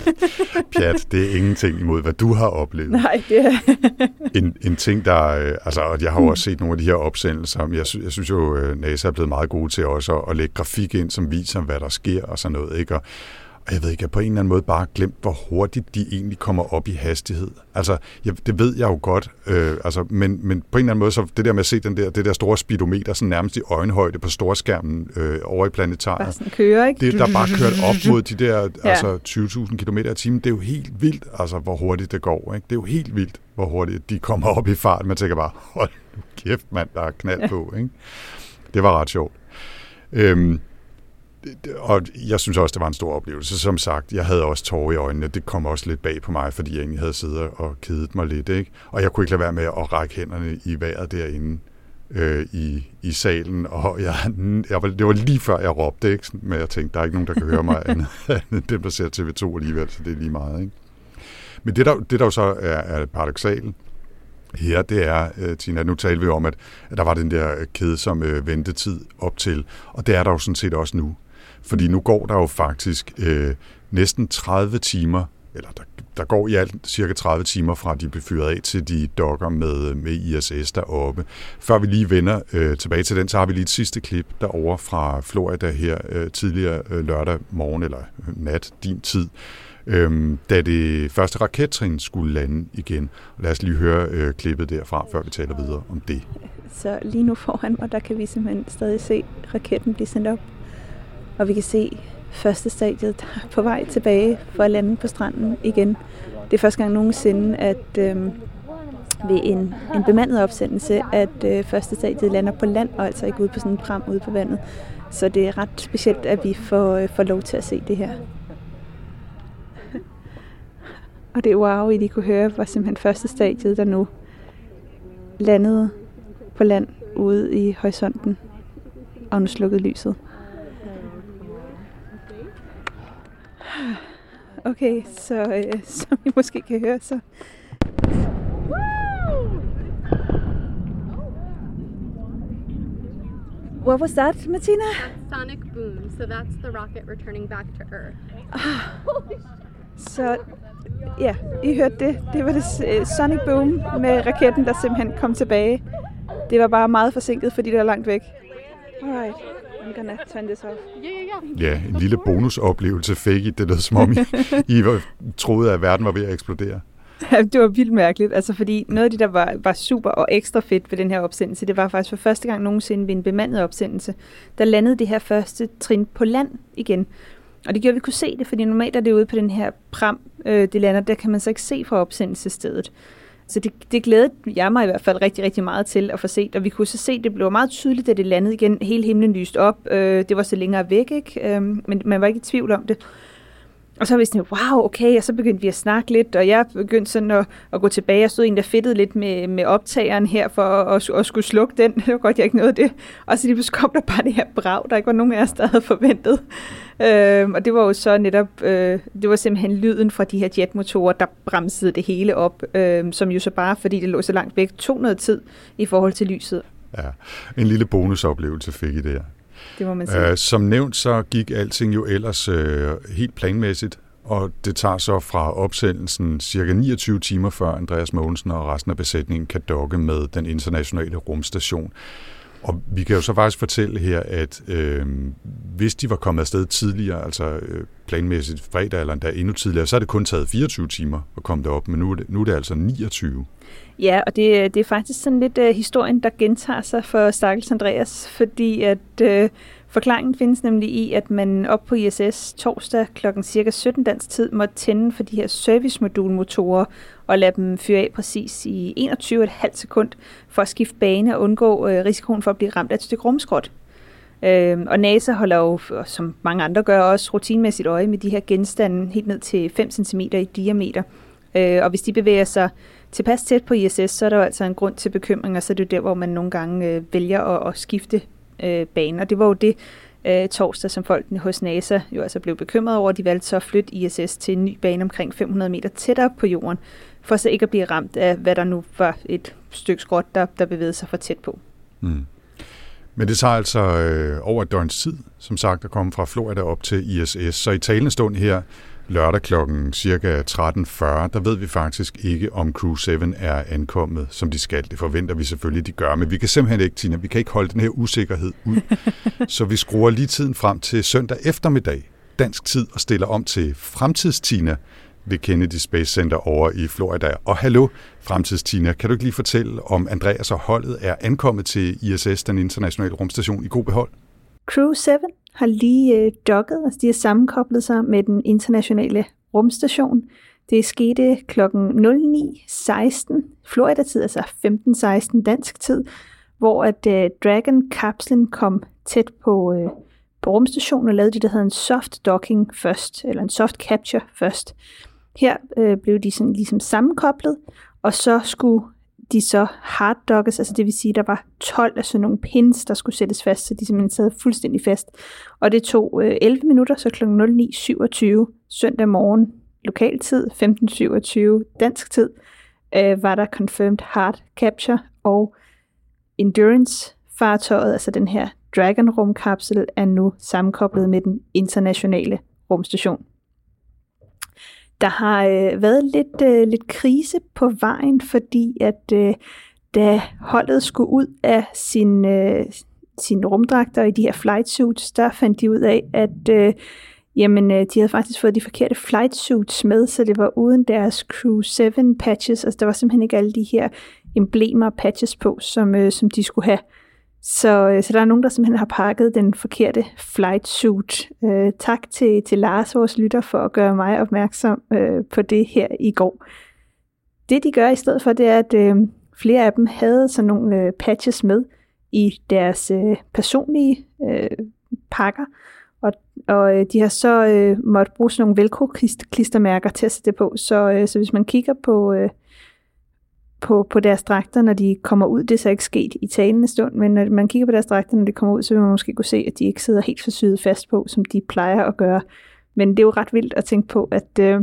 Speaker 1: Pjat, det er ingenting imod, hvad du har oplevet.
Speaker 2: Nej, det er...
Speaker 1: en, en ting, der... Øh, altså, og jeg har jo også set nogle af de her opsendelser. Jeg, synes, jeg synes jo, øh, NASA er blevet meget gode til også at, at lægge grafik ind, som viser, hvad der sker og sådan noget. Ikke? Og jeg ved ikke, jeg på en eller anden måde bare glemt, hvor hurtigt de egentlig kommer op i hastighed. Altså, jeg, det ved jeg jo godt, øh, altså, men, men på en eller anden måde, så det der med at se den der, det der store speedometer, sådan nærmest i øjenhøjde på storskærmen øh, over i planetariet.
Speaker 2: Bare sådan kører, ikke?
Speaker 1: Det, der bare kørt op mod de der ja. altså, 20.000 km i timen, det er jo helt vildt, altså, hvor hurtigt det går. Ikke? Det er jo helt vildt, hvor hurtigt de kommer op i fart. Man tænker bare, hold nu kæft, mand, der er knald på. Ikke? Det var ret sjovt. Øhm, og jeg synes også, det var en stor oplevelse. Som sagt, jeg havde også tårer i øjnene. Det kom også lidt bag på mig, fordi jeg egentlig havde siddet og kedet mig lidt. Ikke? Og jeg kunne ikke lade være med at række hænderne i vejret derinde øh, i, i salen. Og jeg, jeg var, det var lige før, jeg råbte, ikke? men jeg tænkte, der er ikke nogen, der kan høre mig andet end dem, der ser TV2 alligevel, så det er lige meget. Ikke? Men det der, det, der jo så er, er paradoxalt, her, det er, øh, Tina, nu talte vi om, at, at der var den der kedsomme øh, ventetid op til, og det er der jo sådan set også nu. Fordi nu går der jo faktisk øh, næsten 30 timer, eller der, der går i alt cirka 30 timer fra, de bliver fyret af, til de dokker med, med ISS deroppe. Før vi lige vender øh, tilbage til den, så har vi lige et sidste klip derovre fra Florida her øh, tidligere øh, lørdag morgen, eller øh, nat, din tid, øh, da det første rakettrin skulle lande igen. Lad os lige høre øh, klippet derfra, før vi taler videre om det.
Speaker 2: Så lige nu foran mig, der kan vi simpelthen stadig se raketten blive sendt op og vi kan se første stadiet, der er på vej tilbage for at lande på stranden igen. Det er første gang nogensinde, at øh, ved en, en bemandet opsendelse, at øh, første stadiet lander på land, og altså ikke ude på sådan en pram ude på vandet. Så det er ret specielt, at vi får, øh, får lov til at se det her. og det wow, I lige kunne høre, var simpelthen første stadiet, der nu landede på land ude i horisonten, og nu slukkede lyset. Okay, så øh, som I måske kan høre, så... What was that, Martina?
Speaker 6: Sonic boom. So that's the rocket returning back to Earth.
Speaker 2: Ah. Så ja, I hørte det. Det var det uh, Sonic Boom med raketten, der simpelthen kom tilbage. Det var bare meget forsinket, fordi det var langt væk. Alright. I'm gonna turn this off.
Speaker 6: Yeah, yeah, yeah.
Speaker 1: Ja, en lille bonusoplevelse fake it. Det lød som om I, I troede, at verden var ved at eksplodere.
Speaker 2: Ja, det var vildt mærkeligt, altså fordi noget af det, der var, var super og ekstra fedt ved den her opsendelse, det var faktisk for første gang nogensinde ved en bemandet opsendelse, der landede det her første trin på land igen. Og det gjorde, at vi kunne se det, fordi normalt er det ude på den her pram, øh, det lander, der kan man så ikke se fra opsendelsesstedet. Så det, det glædede jeg mig i hvert fald rigtig, rigtig meget til at få set, og vi kunne så se, at det blev meget tydeligt, da det landede igen. Hele himlen lyste op. Øh, det var så længere væk, ikke? Øh, men man var ikke i tvivl om det. Og så var vi sådan, wow, okay, og så begyndte vi at snakke lidt, og jeg begyndte sådan at, at gå tilbage. Jeg stod en, der fedtede lidt med, med optageren her for at, at, at skulle slukke den. Det var godt, jeg ikke nåede det. Og så lige pludselig kom der bare det her brag, der ikke var nogen af os, der havde forventet. Øhm, og det var jo så netop, øh, det var simpelthen lyden fra de her jetmotorer, der bremsede det hele op, øh, som jo så bare, fordi det lå så langt væk, tog noget tid i forhold til lyset.
Speaker 1: Ja, en lille bonusoplevelse fik I der.
Speaker 2: Det må man sige.
Speaker 1: Øh, som nævnt, så gik alting jo ellers øh, helt planmæssigt, og det tager så fra opsendelsen cirka 29 timer før Andreas Mogensen og resten af besætningen kan dokke med den internationale rumstation. Og vi kan jo så faktisk fortælle her, at øh, hvis de var kommet afsted tidligere, altså øh, planmæssigt fredag eller endda endnu tidligere, så er det kun taget 24 timer at komme derop, men nu er det, nu er det altså 29.
Speaker 2: Ja, og det, øh, det er faktisk sådan lidt uh, historien, der gentager sig for Stakkels Andreas, fordi at uh, forklaringen findes nemlig i, at man op på ISS torsdag kl. cirka 17 dansk tid måtte tænde for de her servicemodulmotorer og lade dem fyre af præcis i 21,5 sekund for at skifte bane og undgå uh, risikoen for at blive ramt af et stykke rumskrot. Uh, øhm, og NASA holder jo, som mange andre gør, også rutinmæssigt øje med de her genstande helt ned til 5 cm i diameter. Øh, og hvis de bevæger sig tilpas tæt på ISS, så er der jo altså en grund til bekymring, og så er det der, hvor man nogle gange øh, vælger at, at skifte øh, bane. Og det var jo det øh, torsdag, som folkene hos NASA jo altså blev bekymret over. De valgte så at flytte ISS til en ny bane omkring 500 meter tættere på jorden, for så ikke at blive ramt af, hvad der nu var et stykke skråt, der, der bevægede sig for tæt på.
Speaker 1: Mm. Men det tager altså øh, over et døgns tid, som sagt, at komme fra Florida op til ISS. Så i talende stund her lørdag klokken cirka 13.40, der ved vi faktisk ikke, om Crew 7 er ankommet, som de skal. Det forventer vi selvfølgelig, de gør, men vi kan simpelthen ikke, Tina, vi kan ikke holde den her usikkerhed ud. Så vi skruer lige tiden frem til søndag eftermiddag, dansk tid, og stiller om til fremtidstina ved Kennedy Space Center over i Florida. Og hallo, fremtidstina, kan du ikke lige fortælle, om Andreas og holdet er ankommet til ISS, den internationale rumstation, i god behold?
Speaker 2: Crew 7 har lige øh, altså de har sammenkoblet sig med den internationale rumstation. Det skete kl. 09.16 Florida-tid, altså 15.16 dansk tid, hvor at øh, Dragon-kapslen kom tæt på, øh, på rumstationen og lavede det, der hedder en soft docking først, eller en soft capture først. Her øh, blev de sådan ligesom sammenkoblet, og så skulle de så harddockes, altså det vil sige, der var 12 af sådan nogle pins, der skulle sættes fast, så de simpelthen sad fuldstændig fast. Og det tog øh, 11 minutter, så kl. 09.27 søndag morgen lokaltid, 15.27 dansk tid, øh, var der confirmed hard capture, og Endurance fartøjet, altså den her Dragon rumkapsel, er nu sammenkoblet med den internationale rumstation. Der har øh, været lidt, øh, lidt krise på vejen, fordi at øh, da holdet skulle ud af sin, øh, sine rumdragter i de her flight suits, der fandt de ud af, at øh, jamen, øh, de havde faktisk fået de forkerte flight suits med, så det var uden deres Crew 7 patches. Altså der var simpelthen ikke alle de her emblemer og patches på, som, øh, som de skulle have. Så, øh, så der er nogen, der simpelthen har pakket den forkerte flight suit. Øh, tak til, til Lars, vores lytter, for at gøre mig opmærksom øh, på det her i går. Det de gør i stedet for, det er, at øh, flere af dem havde sådan nogle øh, patches med i deres øh, personlige øh, pakker, og, og øh, de har så øh, måtte bruge sådan nogle velcro-klistermærker til at sætte det på. Så, øh, så hvis man kigger på... Øh, på, på deres dragter, når de kommer ud. Det er så ikke sket i talende stund, men når man kigger på deres dragter, når de kommer ud, så vil man måske kunne se, at de ikke sidder helt for syet fast på, som de plejer at gøre. Men det er jo ret vildt at tænke på, at øh,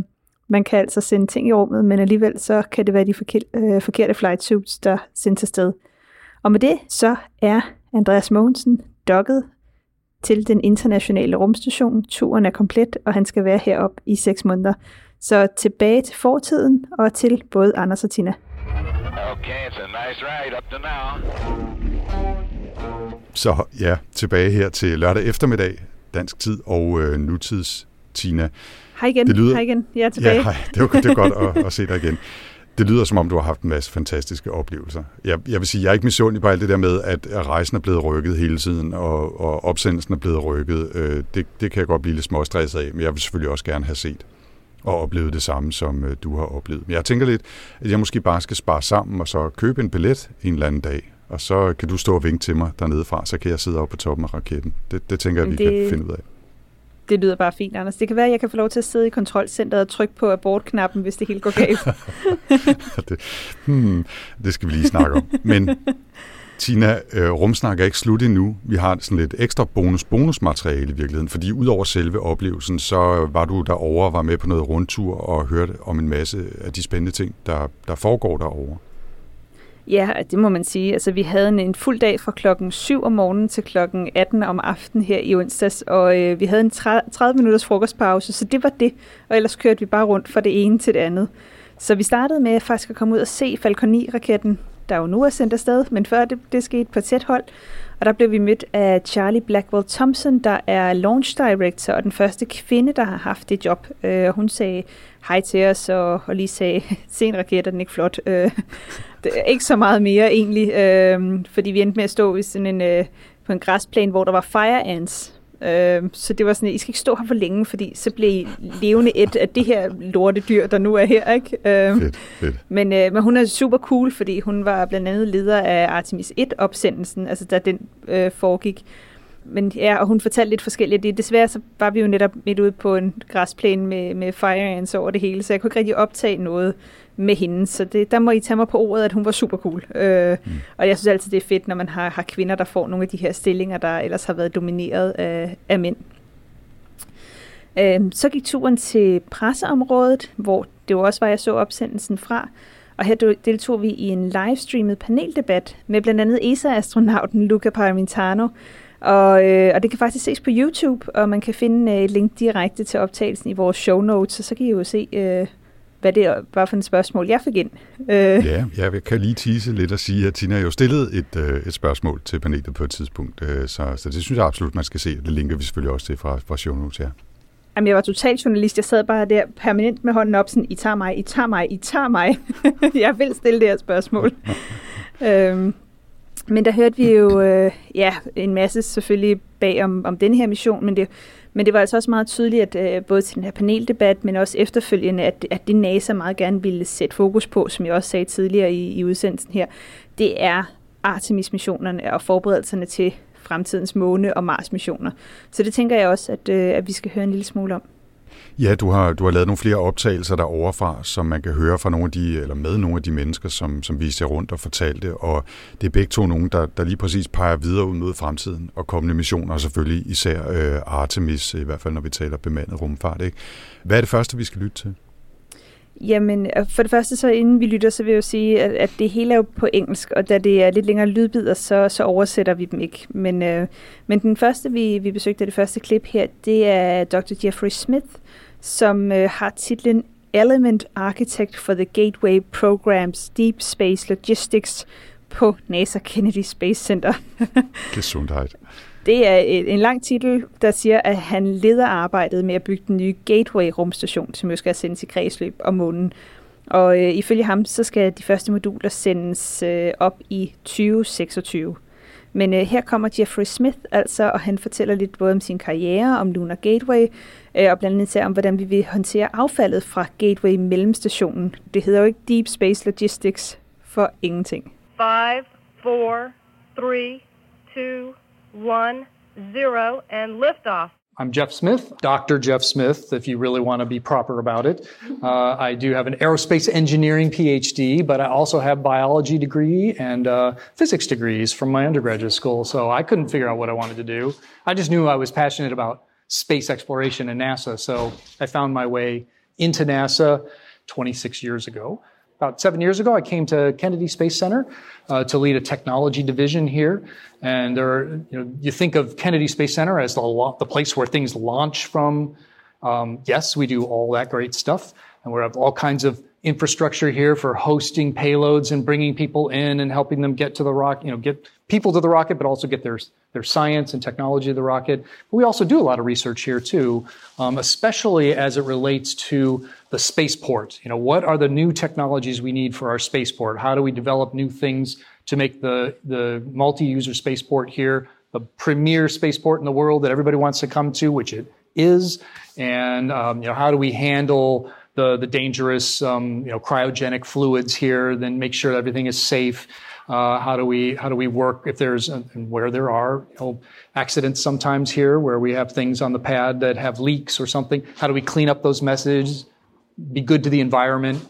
Speaker 2: man kan altså sende ting i rummet, men alligevel så kan det være de forkerte, øh, forkerte flight suits, der sendes afsted. Og med det, så er Andreas Mogensen dokket til den internationale rumstation. Turen er komplet, og han skal være heroppe i 6 måneder. Så tilbage til fortiden og til både Anders og Tina.
Speaker 5: Okay, it's a nice ride up to now.
Speaker 1: Så ja, tilbage her til lørdag eftermiddag, dansk tid og øh, nutids Tina.
Speaker 2: Hej igen,
Speaker 1: Det lyder-
Speaker 2: hej igen. Jeg er tilbage.
Speaker 1: Ja, hej. Det var, det var godt at, at se dig igen. Det lyder som om, du har haft en masse fantastiske oplevelser. Jeg, jeg vil sige, jeg er ikke misundelig på alt det der med, at rejsen er blevet rykket hele tiden, og, og opsendelsen er blevet rykket. Øh, det, det kan jeg godt blive lidt småstresset af, men jeg vil selvfølgelig også gerne have set og oplevet det samme, som øh, du har oplevet. Men jeg tænker lidt, at jeg måske bare skal spare sammen og så købe en billet en eller anden dag, og så kan du stå og vinke til mig dernede fra, så kan jeg sidde oppe på toppen af raketten. Det, det tænker jeg, vi
Speaker 2: Det-
Speaker 1: kan finde ud af.
Speaker 2: Det lyder bare fint, Anders. Det kan være, at jeg kan få lov til at sidde i kontrolcenteret og trykke på abortknappen, hvis det hele går galt.
Speaker 1: det, hmm, det skal vi lige snakke om. Men Tina, øh, rumsnak er ikke slut endnu. Vi har sådan lidt ekstra bonus bonusmateriale i virkeligheden, fordi udover selve oplevelsen, så var du derovre og var med på noget rundtur og hørte om en masse af de spændende ting, der, der foregår derovre.
Speaker 2: Ja, det må man sige. Altså, vi havde en, en fuld dag fra klokken 7 om morgenen til klokken 18 om aftenen her i onsdags, og øh, vi havde en 30 minutters frokostpause, så det var det. Og ellers kørte vi bare rundt fra det ene til det andet. Så vi startede med faktisk at komme ud og se Falcon 9-raketten, der jo nu er sendt afsted, men før det, det skete på tæt hold. Og der blev vi mødt af Charlie Blackwell Thompson, der er launch director og den første kvinde, der har haft det job. Øh, hun sagde hej til os og, og lige sagde, se en raket, er den ikke flot? Øh, det er ikke så meget mere egentlig, øh, fordi vi endte med at stå i sådan en, øh, på en græsplæne, hvor der var fire ants. Øh, så det var sådan, at I skal ikke stå her for længe, fordi så bliver I levende et af det her lorte dyr, der nu er her. Ikke?
Speaker 1: Øh, fedt, fedt.
Speaker 2: Men, øh, men hun er super cool, fordi hun var blandt andet leder af Artemis 1-opsendelsen, altså da den øh, foregik. Men ja, og hun fortalte lidt forskelligt. Det, desværre så var vi jo netop midt ude på en græsplæne med, med fire ants over det hele, så jeg kunne ikke rigtig optage noget med hende. Så det, der må I tage mig på ordet, at hun var super cool. Øh, mm. Og jeg synes altid, det er fedt, når man har, har kvinder, der får nogle af de her stillinger, der ellers har været domineret af, af mænd. Øh, så gik turen til presseområdet, hvor det jo også var, jeg så opsendelsen fra. Og her deltog vi i en livestreamet paneldebat med blandt andet ESA-astronauten Luca Paramitano. Og, øh, og det kan faktisk ses på YouTube, og man kan finde øh, et link direkte til optagelsen i vores show notes, så så kan I jo se, øh, hvad det var for et spørgsmål, jeg fik ind.
Speaker 1: Øh. Ja, jeg kan lige tease lidt og sige, at Tina jo stillet et, øh, et spørgsmål til panelet på et tidspunkt, øh, så, så det synes jeg absolut, man skal se. Det linker vi selvfølgelig også til fra, fra show notes her.
Speaker 2: Jamen, jeg var total journalist. Jeg sad bare der permanent med hånden op, sådan, I tager mig, I tager mig, I tager mig. jeg vil stille det her spørgsmål. øhm, men der hørte vi jo øh, ja, en masse selvfølgelig bag om, om den her mission, men det men det var altså også meget tydeligt, at øh, både til den her paneldebat, men også efterfølgende, at, at det NASA meget gerne ville sætte fokus på, som jeg også sagde tidligere i, i udsendelsen her, det er Artemis-missionerne og forberedelserne til fremtidens måne- og Mars-missioner. Så det tænker jeg også, at, øh, at vi skal høre en lille smule om.
Speaker 1: Ja, du har, du har lavet nogle flere optagelser der som man kan høre fra nogle af de, eller med nogle af de mennesker, som, som viste jer rundt og fortalte, og det er begge to nogen, der, der lige præcis peger videre ud mod fremtiden og kommende missioner, og selvfølgelig især øh, Artemis, i hvert fald når vi taler bemandet rumfart. Ikke? Hvad er det første, vi skal lytte til?
Speaker 2: Jamen, øh, for det første, så inden vi lytter, så vil jeg jo sige, at, at det hele er jo på engelsk, og da det er lidt længere lydbider, så, så oversætter vi dem ikke. Men, øh, men den første, vi, vi besøgte, det første klip her, det er Dr. Jeffrey Smith, som øh, har titlen Element Architect for the Gateway Programs Deep Space Logistics på NASA Kennedy Space Center.
Speaker 1: Gesundheit.
Speaker 2: Det er en lang titel, der siger, at han leder arbejdet med at bygge den nye Gateway-rumstation, som jo skal sendes i kredsløb om månen. Og øh, ifølge ham, så skal de første moduler sendes øh, op i 2026. Men øh, her kommer Jeffrey Smith altså, og han fortæller lidt både om sin karriere, om Lunar Gateway, øh, og blandt andet om, hvordan vi vil håndtere affaldet fra Gateway mellemstationen. Det hedder jo ikke Deep Space Logistics for ingenting.
Speaker 4: 5, 4, 3, 2, 1, 0, and liftoff.
Speaker 7: I'm Jeff Smith, Dr. Jeff Smith, if you really want to be proper about it. Uh, I do have an aerospace engineering PhD, but I also have biology degree and uh, physics degrees from my undergraduate school. So I couldn't figure out what I wanted to do. I just knew I was passionate about space exploration and NASA. So I found my way into NASA 26 years ago about seven years ago, I came to Kennedy Space Center uh, to lead a technology division here. And there, are, you know, you think of Kennedy Space Center as the, the place where things launch from. Um, yes, we do all that great stuff, and we have all kinds of infrastructure here for hosting payloads and bringing people in and helping them get to the rocket, you know, get people to the rocket, but also get their, their science and technology of the rocket. But we also do a lot of research here too, um, especially as it relates to the spaceport. You know, what are the new technologies we need for our spaceport? How do we develop new things to make the, the multi-user spaceport here the premier spaceport in the world that everybody wants to come to, which it is? And, um, you know, how do we handle the, the dangerous, um, you know, cryogenic fluids here, then make sure everything is safe. Uh, how do we how do we work if there's and where there are you know, accidents sometimes here where we have things on the pad that have leaks or something? How do we clean up those messages? Be good to the environment.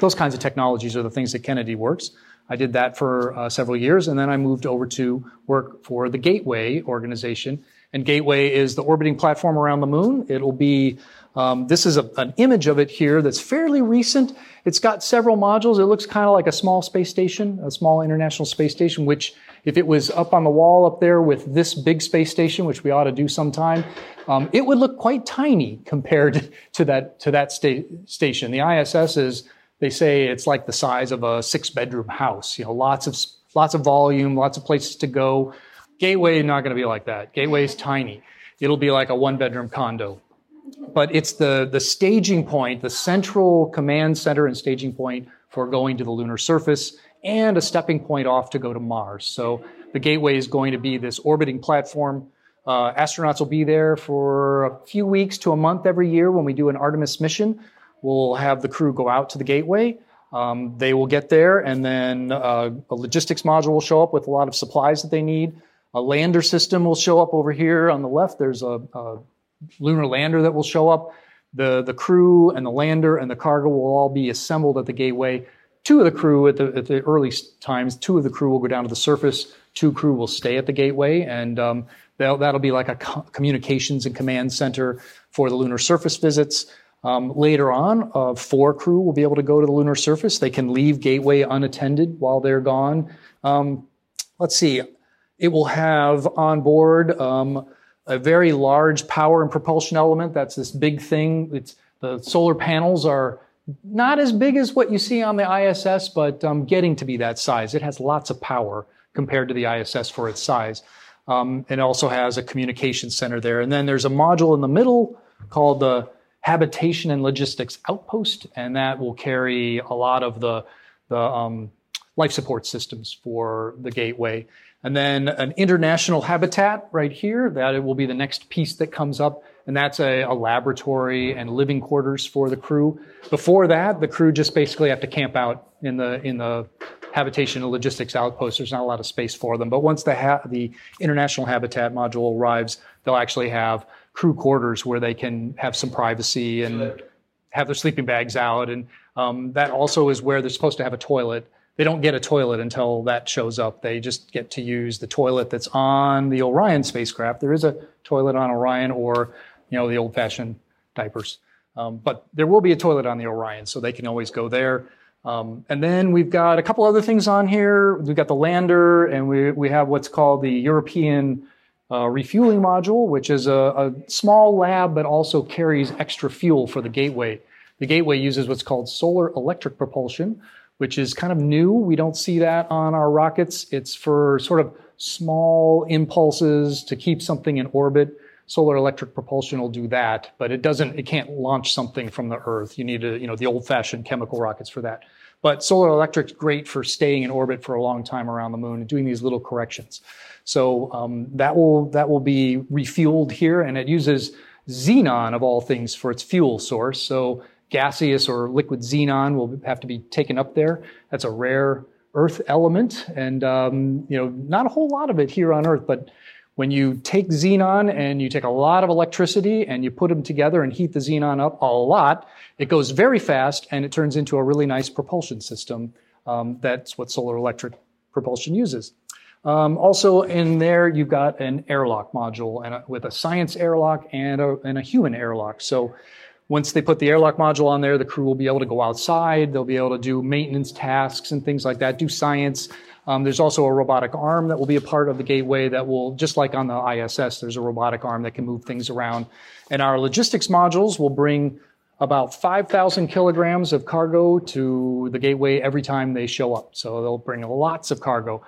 Speaker 7: Those kinds of technologies are the things that Kennedy works. I did that for uh, several years, and then I moved over to work for the Gateway organization. And Gateway is the orbiting platform around the moon. It'll be um, this is a, an image of it here that's fairly recent. It's got several modules. It looks kind of like a small space station, a small international space station, which if it was up on the wall up there with this big space station, which we ought to do sometime, um, it would look quite tiny compared to that, to that sta- station. The ISS is, they say it's like the size of a six bedroom house, you know, lots of, lots of volume, lots of places to go. Gateway not going to be like that. Gateway is tiny. It'll be like a one bedroom condo but it's the, the staging point, the central command center and staging point for going to the lunar surface and a stepping point off to go to Mars. So the gateway is going to be this orbiting platform. Uh, astronauts will be there for a few weeks to a month every year when we do an Artemis mission. We'll have the crew go out to the gateway. Um, they will get there, and then uh, a logistics module will show up with a lot of supplies that they need. A lander system will show up over here on the left. There's a, a lunar lander that will show up. The, the crew and the lander and the cargo will all be assembled at the gateway. Two of the crew at the, at the early times, two of the crew will go down to the surface. Two crew will stay at the gateway, and um, that'll, that'll, be like a co- communications and command center for the lunar surface visits. Um, later on, uh, four crew will be able to go to the lunar surface. They can leave Gateway unattended while they're gone. Um, let's see. It will have on board um, a very large power and propulsion element. That's this big thing. It's the solar panels are not as big as what you see on the ISS, but um, getting to be that size. It has lots of power compared to the ISS for its size. Um, it also has a communication center there. And then there's a module in the middle called the Habitation and Logistics Outpost, and that will carry a lot of the, the um, life support systems for the gateway. And then an international habitat right here, that will be the next piece that comes up. And that's a, a, laboratory and living quarters for the crew. Before that, the crew just basically have to camp out in the, in the habitation and logistics outpost. There's not a lot of space for them. But once the, ha- the international habitat module arrives, they'll actually have crew quarters where they can have some privacy and have their sleeping bags out. And um, that also is where they're supposed to have a toilet they don't get a toilet until that shows up. They just get to use the toilet that's on the Orion spacecraft. There is a toilet on Orion or, you know, the old fashioned diapers. Um, but there will be a toilet on the Orion, so they can always go there. Um, and then we've got a couple other things on here. We've got the lander, and we, we have what's called the European uh, refueling module, which is a, a small lab but also carries extra fuel for the gateway. The gateway uses what's called solar electric propulsion, which is kind of new. We don't see that on our rockets. It's for sort of small impulses to keep something in orbit. Solar electric propulsion will do that, but it doesn't, it can't launch something from the Earth. You need a, you know, the old fashioned chemical rockets for that. But solar electric's great for staying in orbit for a long time around the moon and doing these little corrections. So um, that will that will be refueled here, and it uses xenon of all things for its fuel source. So gaseous or liquid xenon will have to be taken up there. That's a rare Earth element, and um, you know, not a whole lot of it here on Earth. But when you take xenon and you take a lot of electricity and you put them together and heat the xenon up a lot, it goes very fast and it turns into a really nice propulsion system. Um, that's what solar electric propulsion uses. Um, also in there, you've got an airlock module and a, with a science airlock and a, and a human airlock. So once they put the airlock module on there, the crew will be able to go outside. They'll be able to do maintenance tasks and things like that, do science. Um, there's also a robotic arm that will be a part of the gateway that will, just like on the ISS, there's a robotic arm that can move things around. And our logistics modules will bring about 5,000 kilograms of cargo to the gateway every time they show up. So they'll bring lots of cargo.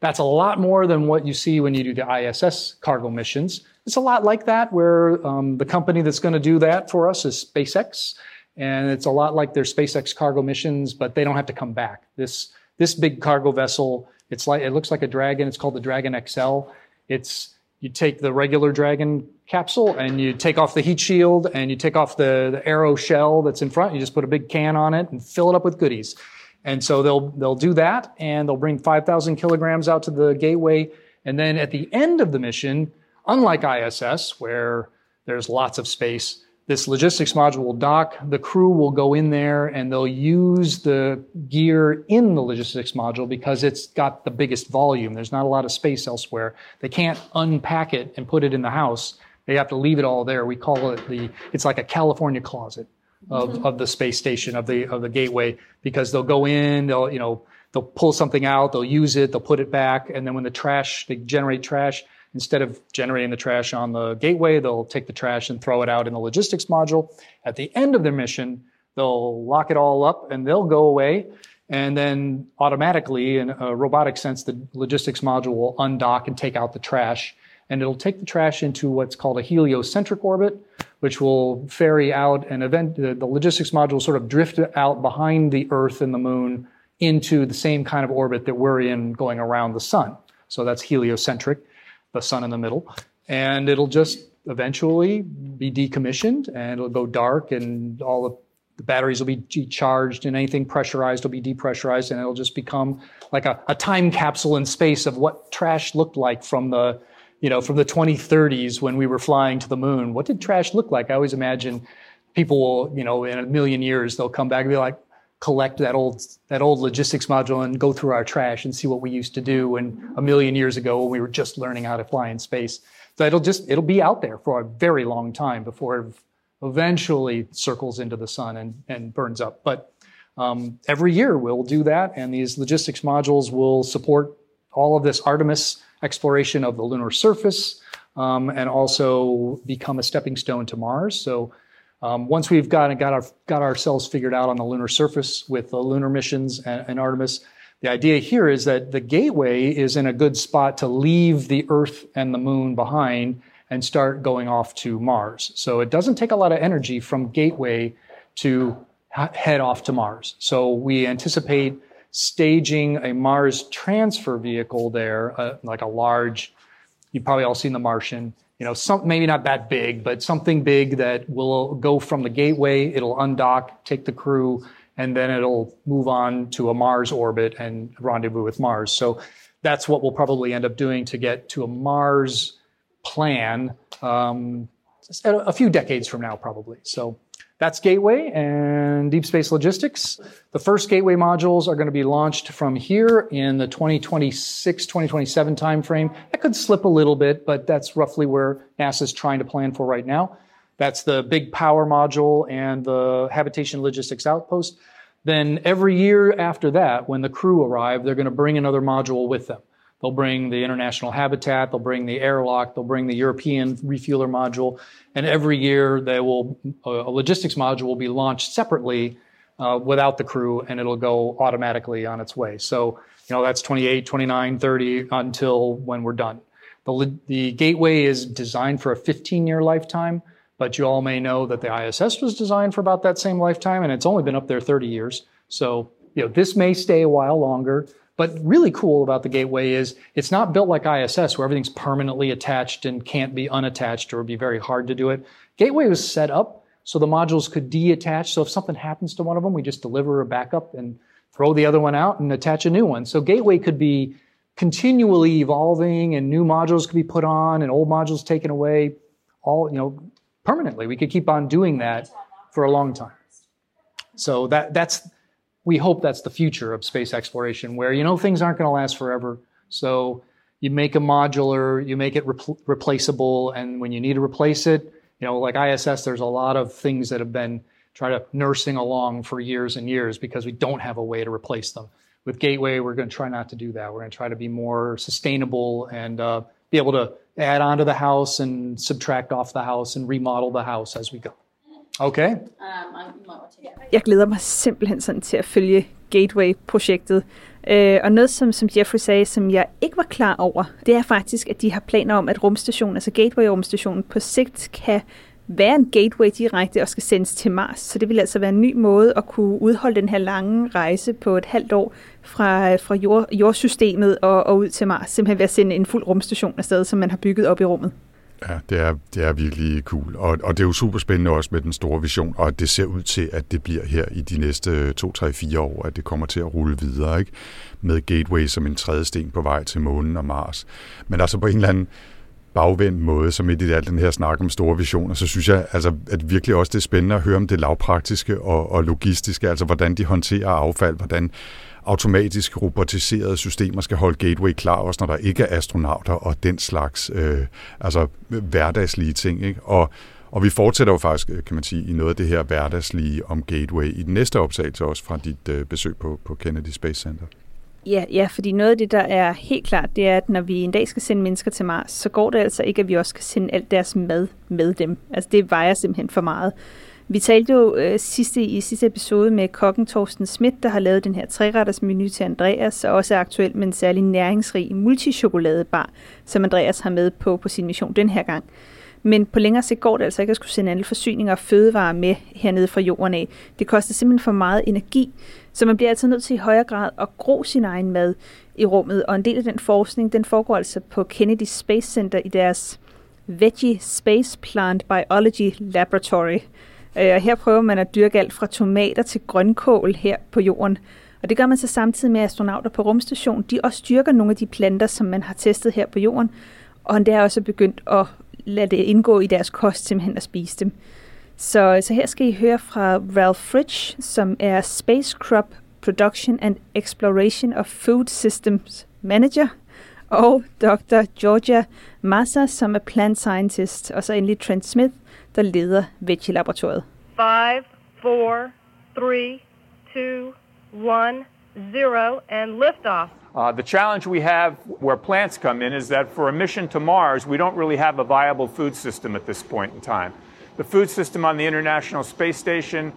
Speaker 7: That's a lot more than what you see when you do the ISS cargo missions. It's a lot like that, where um, the company that's going to do that for us is SpaceX, and it's a lot like their SpaceX cargo missions, but they don't have to come back. This this big cargo vessel, it's like it looks like a Dragon. It's called the Dragon XL. It's you take the regular Dragon capsule and you take off the heat shield and you take off the, the aero shell that's in front. You just put a big can on it and fill it up with goodies. And so they'll they'll do that, and they'll bring 5,000 kilograms out to the gateway, and then at the end of the mission, unlike ISS where there's lots of space, this logistics module will dock. The crew will go in there, and they'll use the gear in the logistics module because it's got the biggest volume. There's not a lot of space elsewhere. They can't unpack it and put it in the house. They have to leave it all there. We call it the. It's like a California closet of, mm-hmm. of the space station of the of the gateway because they'll go in, they'll you know they'll pull something out, they'll use it, they'll put it back, and then when the trash they generate trash instead of generating the trash on the gateway, they'll take the trash and throw it out in the logistics module. At the end of their mission, they'll lock it all up and they'll go away. And then automatically, in a robotic sense, the logistics module will undock and take out the trash. And it'll take the trash into what's called a heliocentric orbit, which will ferry out and event the, the logistics module will sort of drift out behind the Earth and the Moon into the same kind of orbit that we're in going around the sun. So that's heliocentric, the sun in the middle. And it'll just eventually be decommissioned and it'll go dark and all the, the batteries will be charged and anything pressurized will be depressurized and it'll just become like a, a time capsule in space of what trash looked like from the you know, from the 2030s when we were flying to the moon. What did trash look like? I always imagine people will, you know, in a million years, they'll come back and be like, collect that old that old logistics module and go through our trash and see what we used to do when a million years ago when we were just learning how to fly in space. So it'll just it'll be out there for a very long time before it eventually circles into the sun and, and burns up. But um, every year we'll do that, and these logistics modules will support all of this Artemis exploration of the lunar surface um, and also become a stepping stone to Mars. So um, once we've got, got, our, got ourselves figured out on the lunar surface with the lunar missions and, and Artemis, the idea here is that the gateway is in a good spot to leave the Earth and the Moon behind and start going off to Mars. So it doesn't take a lot of energy from Gateway to ha- head off to Mars. So we anticipate staging a Mars transfer vehicle there, uh, like a large, you've probably all seen The Martian, you know, some, maybe not that big, but something big that will go from the gateway, it'll undock, take the crew, and then it'll move on to a Mars orbit and rendezvous with Mars. So that's what we'll probably end up doing to get to a Mars plan um, a few decades from now, probably. So that's Gateway and Deep Space Logistics. The first Gateway modules are going to be launched from here in the 2026, 2027 timeframe. That could slip a little bit, but that's roughly where NASA's trying to plan for right now. That's the big power module and the habitation logistics outpost. Then every year after that, when the crew arrive, they're going to bring another module with them. They'll bring the international habitat, they'll bring the airlock, they'll bring the European refueler module, and every year they will a logistics module will be launched separately uh, without the crew, and it'll go automatically on its way. So you know that's 28, 29, 30 until when we're done. The, the gateway is designed for a 15 year lifetime, but you all may know that the ISS was designed for about that same lifetime, and it's only been up there 30 years. So you know this may stay a while longer. But really cool about the gateway is it's not built like ISS where everything's permanently attached and can't be unattached or would be very hard to do it. Gateway was set up so the modules could deattach. So if something happens to one of them, we just deliver a backup and throw the other one out and attach a new one. So Gateway could be continually evolving and new modules could be put on and old modules taken away all, you know, permanently. We could keep on doing that for a long time. So that that's we hope that's the future of space exploration, where you know things aren't going to last forever. So you make a modular, you make it repl- replaceable, and when you need to replace it, you know, like ISS, there's a lot of things that have been trying to nursing along for years and years because we don't have a way to replace them. With Gateway, we're going to try not to do that. We're going to try to be more sustainable and uh, be able to add on to the house and subtract off the house and remodel the house as we go. Okay.
Speaker 2: Jeg glæder mig simpelthen sådan til at følge Gateway-projektet. Øh, og noget, som, som Jeffrey sagde, som jeg ikke var klar over, det er faktisk, at de har planer om, at rumstationen, altså Gateway-rumstationen, på sigt kan være en gateway direkte og skal sendes til Mars. Så det vil altså være en ny måde at kunne udholde den her lange rejse på et halvt år fra, fra jord, jordsystemet og, og ud til Mars. Simpelthen ved at sende en fuld rumstation afsted, som man har bygget op i rummet.
Speaker 1: Ja, det er, det er virkelig cool. Og, og det er jo super spændende også med den store vision, og det ser ud til, at det bliver her i de næste 2, 3, 4 år, at det kommer til at rulle videre, ikke? Med Gateway som en tredje sten på vej til månen og Mars. Men altså på en eller anden bagvendt måde, som midt i al den her snak om store visioner, så synes jeg altså, at virkelig også det er spændende at høre om det lavpraktiske og, og logistiske, altså hvordan de håndterer affald, hvordan automatisk robotiserede systemer skal holde Gateway klar, også når der ikke er astronauter og den slags øh, altså hverdagslige ting. Ikke? Og, og vi fortsætter jo faktisk, øh, kan man sige, i noget af det her hverdagslige om Gateway i den næste optagelse også fra dit øh, besøg på, på Kennedy Space Center.
Speaker 2: Ja, ja, fordi noget af det, der er helt klart, det er, at når vi en dag skal sende mennesker til Mars, så går det altså ikke, at vi også skal sende alt deres mad med dem. Altså det vejer simpelthen for meget. Vi talte jo øh, sidste, i sidste episode med kokken Torsten Schmidt, der har lavet den her træretters menu til Andreas, og også er aktuel med en særlig næringsrig multichokoladebar, som Andreas har med på på sin mission den her gang. Men på længere sigt går det altså ikke at skulle sende alle forsyninger og fødevarer med hernede fra jorden af. Det koster simpelthen for meget energi, så man bliver altså nødt til i højere grad at gro sin egen mad i rummet. Og en del af den forskning, den foregår altså på Kennedy Space Center i deres Veggie Space Plant Biology Laboratory. Øh, og her prøver man at dyrke alt fra tomater til grønkål her på jorden. Og det gør man så samtidig med astronauter på rumstationen. De også styrker nogle af de planter, som man har testet her på jorden. Og det er også begyndt at lade det indgå i deres kost, simpelthen at spise dem. Så, så her skal I høre fra Ralph Fridge, som er Space Crop Production and Exploration of Food Systems Manager, og Dr. Georgia Massa, som er plant scientist, og så endelig Trent Smith, der leder Veggie-laboratoriet.
Speaker 4: 5, 4, 3, 2, 1, 0, and liftoff.
Speaker 8: Uh, the challenge we have where plants come in is that for a mission to Mars, we don't really have a viable food system at this point in time. The food system on the International Space Station,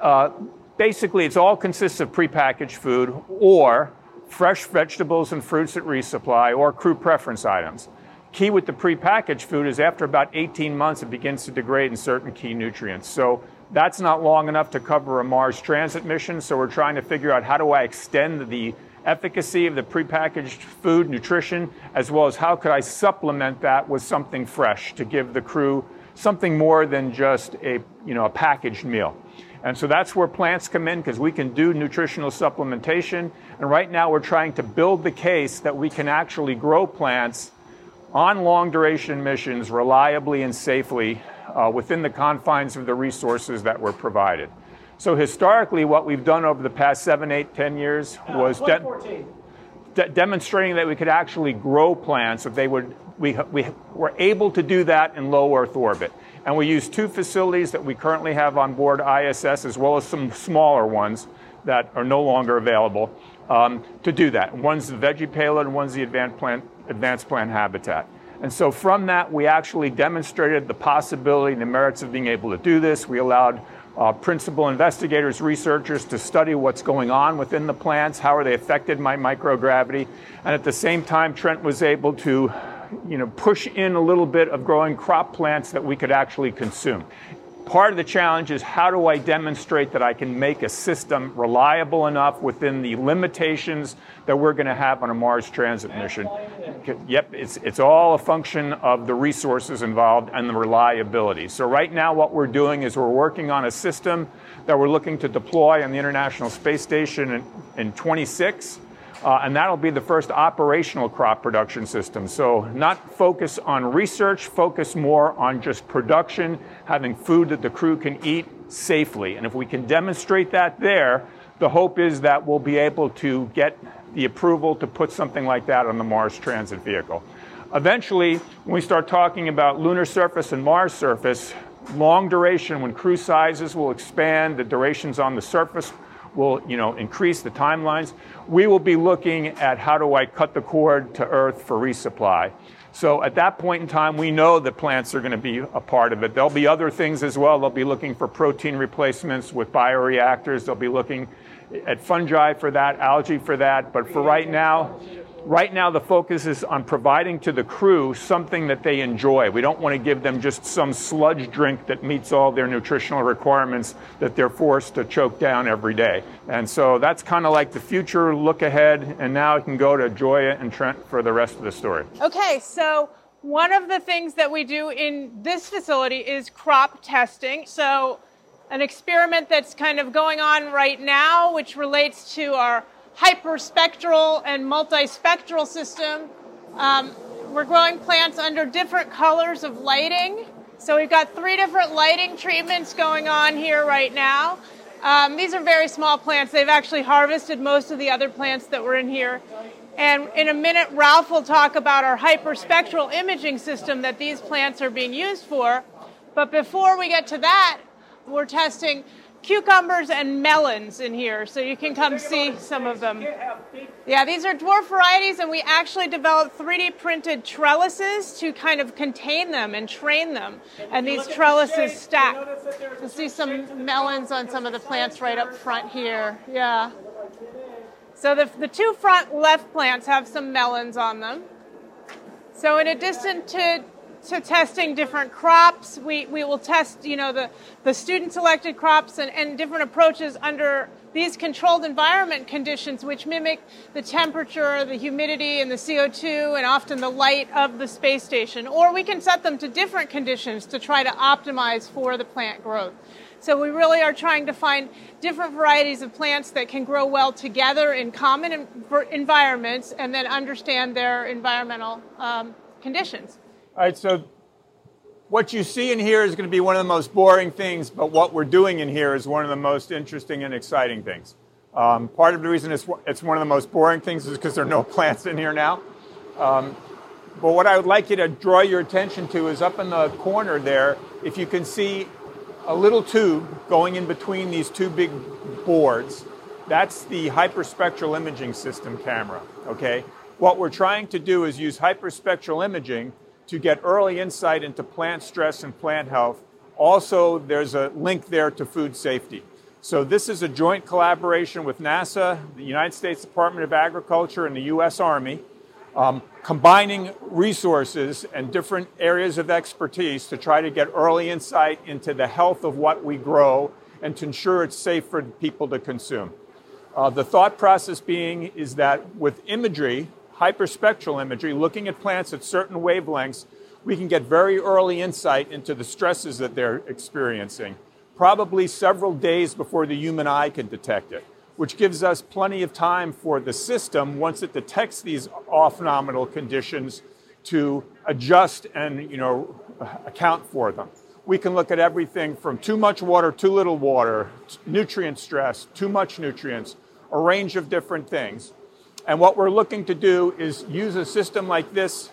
Speaker 8: uh, basically, it's all consists of prepackaged food or fresh vegetables and fruits at resupply or crew preference items. Key with the prepackaged food is after about 18 months, it begins to degrade in certain key nutrients. So that's not long enough to cover a Mars transit mission. So we're trying to figure out how do I extend the efficacy of the prepackaged food nutrition, as well as how could I supplement that with something fresh to give the crew something more than just a, you know, a packaged meal. And so that's where plants come in because we can do nutritional supplementation. And right now we're trying to build the case that we can actually grow plants on long duration missions reliably and safely uh, within the confines of the resources that were provided. So historically, what we've done over the past seven, eight, ten years uh, was de- de- demonstrating that we could actually grow plants. That they would, we, we were able to do that in low Earth orbit, and we use two facilities that we currently have on board ISS, as well as some smaller ones that are no longer available um, to do that. One's the veggie payload, and one's the advanced plant, advanced plant habitat. And so from that, we actually demonstrated the possibility and the merits of being able to do this. We allowed uh, principal investigators, researchers to study what's going on within the plants, how are they affected by microgravity, and at the same time, Trent was able to, you know, push in a little bit of growing crop plants that we could actually consume. Part of the challenge is how do I demonstrate that I can make a system reliable enough within the limitations that we're going to have on a Mars transit mission? Yep, it's, it's all a function of the resources involved and the reliability. So, right now, what we're doing is we're working on a system that we're looking to deploy on the International Space Station in, in 26. Uh, and that'll be the first operational crop production system. So, not focus on research, focus more on just production, having food that the crew can eat safely. And if we can demonstrate that there, the hope is that we'll be able to get the approval to put something like that on the Mars transit vehicle. Eventually, when we start talking about lunar surface and Mars surface, long duration, when crew sizes will expand, the durations on the surface will you know, increase the timelines. We will be looking at how do I cut the cord to Earth for resupply. So at that point in time, we know that plants are going to be a part of it. There'll be other things as well. They'll be looking for protein replacements with bioreactors. They'll be looking at fungi for that, algae for that. But for right now, Right now, the focus is on providing to the crew something that they enjoy. We don't want to give them just some sludge drink that meets all their nutritional requirements that they're forced to choke down every day. And so that's kind of like the future look ahead. And now I can go to Joya and Trent for the rest of the story.
Speaker 6: Okay, so
Speaker 9: One of the things that we do in this facility is crop testing. So, an experiment that's kind of going on right now, which relates to our hyperspectral and multispectral system. Um, we're growing plants under different colors of lighting. So, we've got three different lighting treatments going on here right now. Um, these are very small plants. They've actually harvested most of the other plants that were in here. And in a minute, Ralph will talk about our hyperspectral imaging system that these plants are being used for. But before we get to that, we're testing cucumbers and melons in here, so you can come see some of them. Yeah, these are dwarf varieties, and we actually developed 3D printed trellises to kind of contain them and train them. And these trellises stack. You see some melons on some of the plants right up front here. Yeah. So the, the two front left plants have some melons on them. So in addition to, to testing different crops, we, we will test, you know, the, the student selected crops and, and different approaches under these controlled environment conditions which mimic the temperature, the humidity, and the CO2, and often the light of the space station. Or we can set them to different conditions to try to optimize for the plant growth. So we really are trying to find different varieties of plants that can grow well together in common environments and then understand their environmental um, conditions.
Speaker 8: All right, so what you see in here is going to be one of the most boring things, but what we're doing in here is one of the most interesting and exciting things. Um, part of the reason it's, it's one of the most boring things is because there are no plants in here now. Um, but what I would like you to draw your attention to is up in the corner there, if you can see a little tube going in between these two big boards. That's the hyperspectral imaging system camera, okay? What we're trying to do is use hyperspectral imaging to get early insight into plant stress and plant health. Also, there's a link there to food safety. So, this is a joint collaboration with NASA, the United States Department of Agriculture, and the U.S. Army um, combining resources and different areas of expertise to try to get early insight into the health of what we grow and to ensure it's safe for people to consume. Uh, the thought process being is that with imagery, hyperspectral imagery, looking at plants at certain wavelengths, we can get very early insight into the stresses that they're experiencing, probably several days before the human eye can detect it which gives us plenty of time for the system, once it detects these off-nominal conditions, to adjust and you know, account for them. We can look at everything from too much water, too little water, nutrient stress, too much nutrients, a range of different things. And what we're looking to do is use a system like this.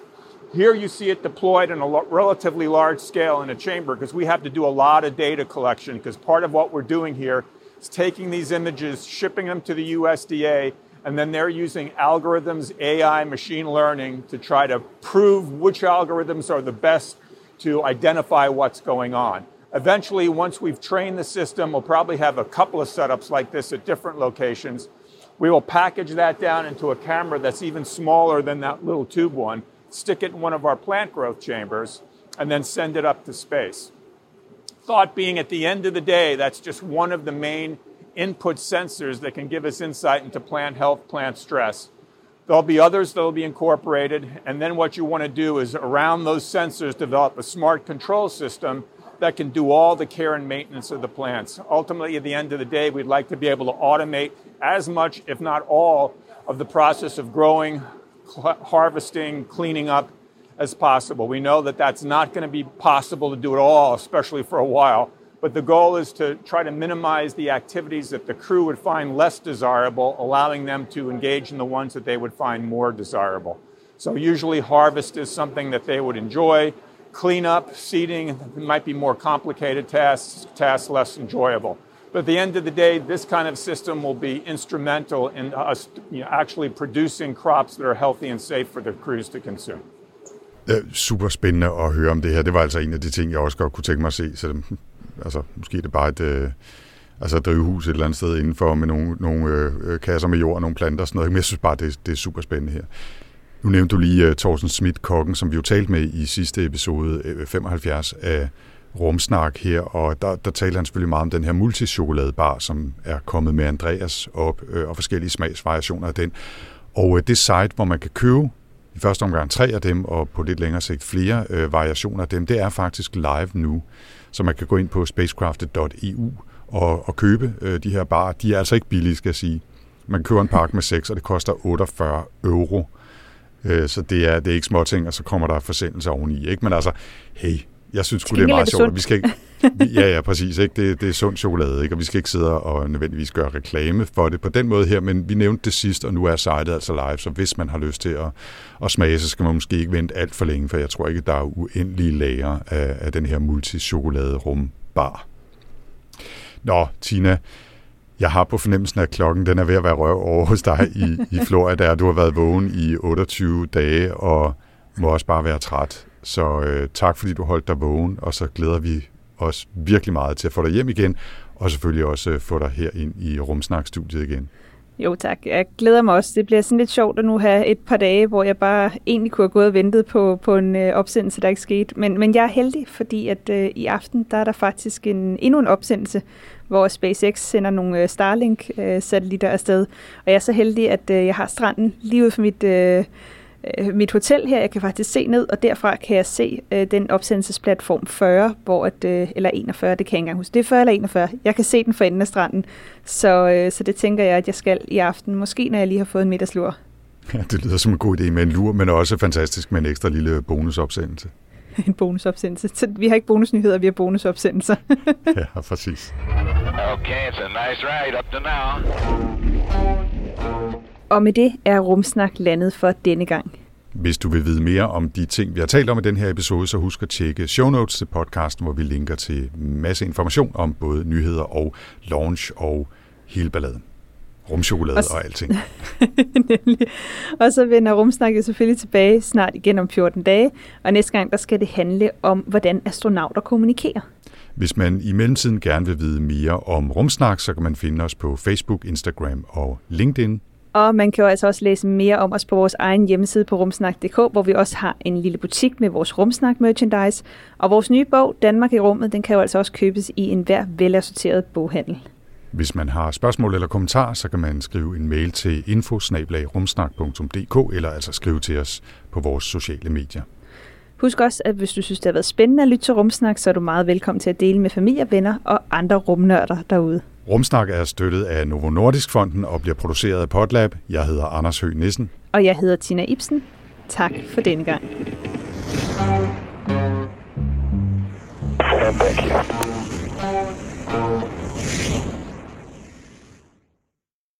Speaker 8: Here you see it deployed on a relatively large scale in a chamber because we have to do a lot of data collection because part of what we're doing here is taking these images, shipping them to the USDA, and then they're using algorithms, AI, machine learning to try to prove which algorithms are the best to identify what's going on. Eventually, once we've trained the system, we'll probably have a couple of setups like this at different locations. We will package that down into a camera that's even smaller than that little tube one, stick it in one of our plant growth chambers, and then send it up to space thought being at the end of the day, that's just one of the main input sensors that can give us insight into plant health, plant stress. There'll be others that will be incorporated, and then what you want to do is around those sensors develop a smart control system that can do all the care and maintenance of the plants. Ultimately, at the end of the day, we'd like to be able to automate as much, if not all, of the process of growing, harvesting, cleaning up, as possible. We know that that's not going to be possible to do it all, especially for a while. But the goal is to try to minimize the activities that the crew would find less desirable, allowing them to engage in the ones that they would find more desirable. So, usually, harvest is something that they would enjoy. Cleanup, seeding might be more complicated tasks, tasks less enjoyable. But at the end of the day, this kind of system will be instrumental in us you know, actually producing crops that are healthy and safe for the crews to consume.
Speaker 1: super spændende at høre om det her. Det var altså en af de ting, jeg også godt kunne tænke mig at se. Så, altså, måske det er bare et, øh, altså et drivhus et eller andet sted indenfor med nogle, nogle øh, kasser med jord og nogle planter og sådan noget. Men jeg synes bare, det, det er super spændende her. Nu nævnte du lige øh, uh, Thorsten Schmidt, kokken, som vi jo talte med i sidste episode øh, 75 af Rumsnak her, og der, der talte han selvfølgelig meget om den her multichokoladebar, som er kommet med Andreas op, øh, og forskellige smagsvariationer af den. Og øh, det site, hvor man kan købe i første omgang tre af dem, og på lidt længere sigt flere øh, variationer af dem. Det er faktisk live nu, så man kan gå ind på spacecrafted.eu og, og købe øh, de her barer. De er altså ikke billige, skal jeg sige. Man køber en pakke med seks, og det koster 48 euro. Øh, så det er, det er ikke småting, og så kommer der forsendelser oveni. Ikke? Men altså, hey, jeg synes sgu, det er meget sjovt. Vi skal ikke, ja, ja, præcis. Ikke? Det, det er sund chokolade, ikke? og vi skal ikke sidde og nødvendigvis gøre reklame for det på den måde her, men vi nævnte det sidst, og nu er sitet altså live, så hvis man har lyst til at, at smage, så skal man måske ikke vente alt for længe, for jeg tror ikke, der er uendelige lager af, af den her multichokolade rumbar. Nå, Tina, jeg har på fornemmelsen, at klokken den er ved at være røv over hos dig i, i Florida. Du har været vågen i 28 dage og må også bare være træt. Så øh, tak fordi du holdt dig vågen, og så glæder vi os virkelig meget til at få dig hjem igen, og selvfølgelig også øh, få dig her ind i Rumsnak-studiet igen.
Speaker 2: Jo tak, jeg glæder mig også. Det bliver sådan lidt sjovt at nu have et par dage, hvor jeg bare egentlig kunne have gået og ventet på, på en øh, opsendelse, der ikke skete. Men, men jeg er heldig, fordi at øh, i aften, der er der faktisk en, endnu en opsendelse, hvor SpaceX sender nogle øh, Starlink-satellitter øh, afsted. Og jeg er så heldig, at øh, jeg har stranden lige ud for mit... Øh, øh, mit hotel her. Jeg kan faktisk se ned, og derfra kan jeg se øh, den opsendelsesplatform 40, hvor at, øh, eller 41, det kan jeg ikke engang huske. Det er 40 eller 41. Jeg kan se den for enden af stranden, så, øh, så det tænker jeg, at jeg skal i aften. Måske når jeg lige har fået en middagslur.
Speaker 1: Ja, det lyder som en god idé med en lur, men også fantastisk med en ekstra lille bonusopsendelse.
Speaker 2: en bonusopsendelse. Så vi har ikke bonusnyheder, vi har bonusopsendelser.
Speaker 1: ja, præcis.
Speaker 5: Okay, it's a nice ride up to now.
Speaker 2: Og med det er Rumsnak landet for denne gang.
Speaker 1: Hvis du vil vide mere om de ting, vi har talt om i den her episode, så husk at tjekke show notes til podcasten, hvor vi linker til masse information om både nyheder og launch og hele balladen. Rumchokolade og, og alting.
Speaker 2: og så vender Rumsnakket selvfølgelig tilbage snart igen om 14 dage, og næste gang der skal det handle om, hvordan astronauter kommunikerer.
Speaker 1: Hvis man i mellemtiden gerne vil vide mere om Rumsnak, så kan man finde os på Facebook, Instagram og LinkedIn.
Speaker 2: Og man kan jo altså også læse mere om os på vores egen hjemmeside på rumsnak.dk, hvor vi også har en lille butik med vores rumsnak merchandise. Og vores nye bog, Danmark i rummet, den kan jo altså også købes i en hver velassorteret boghandel.
Speaker 1: Hvis man har spørgsmål eller kommentarer, så kan man skrive en mail til info eller altså skrive til os på vores sociale medier.
Speaker 2: Husk også, at hvis du synes, det har været spændende at lytte til Rumsnak, så er du meget velkommen til at dele med familie, venner og andre rumnørder derude.
Speaker 1: Rumsnak er støttet af Novo Nordisk Fonden og bliver produceret af Potlab. Jeg hedder Anders Høgh Nissen.
Speaker 2: Og jeg hedder Tina Ibsen. Tak for denne gang.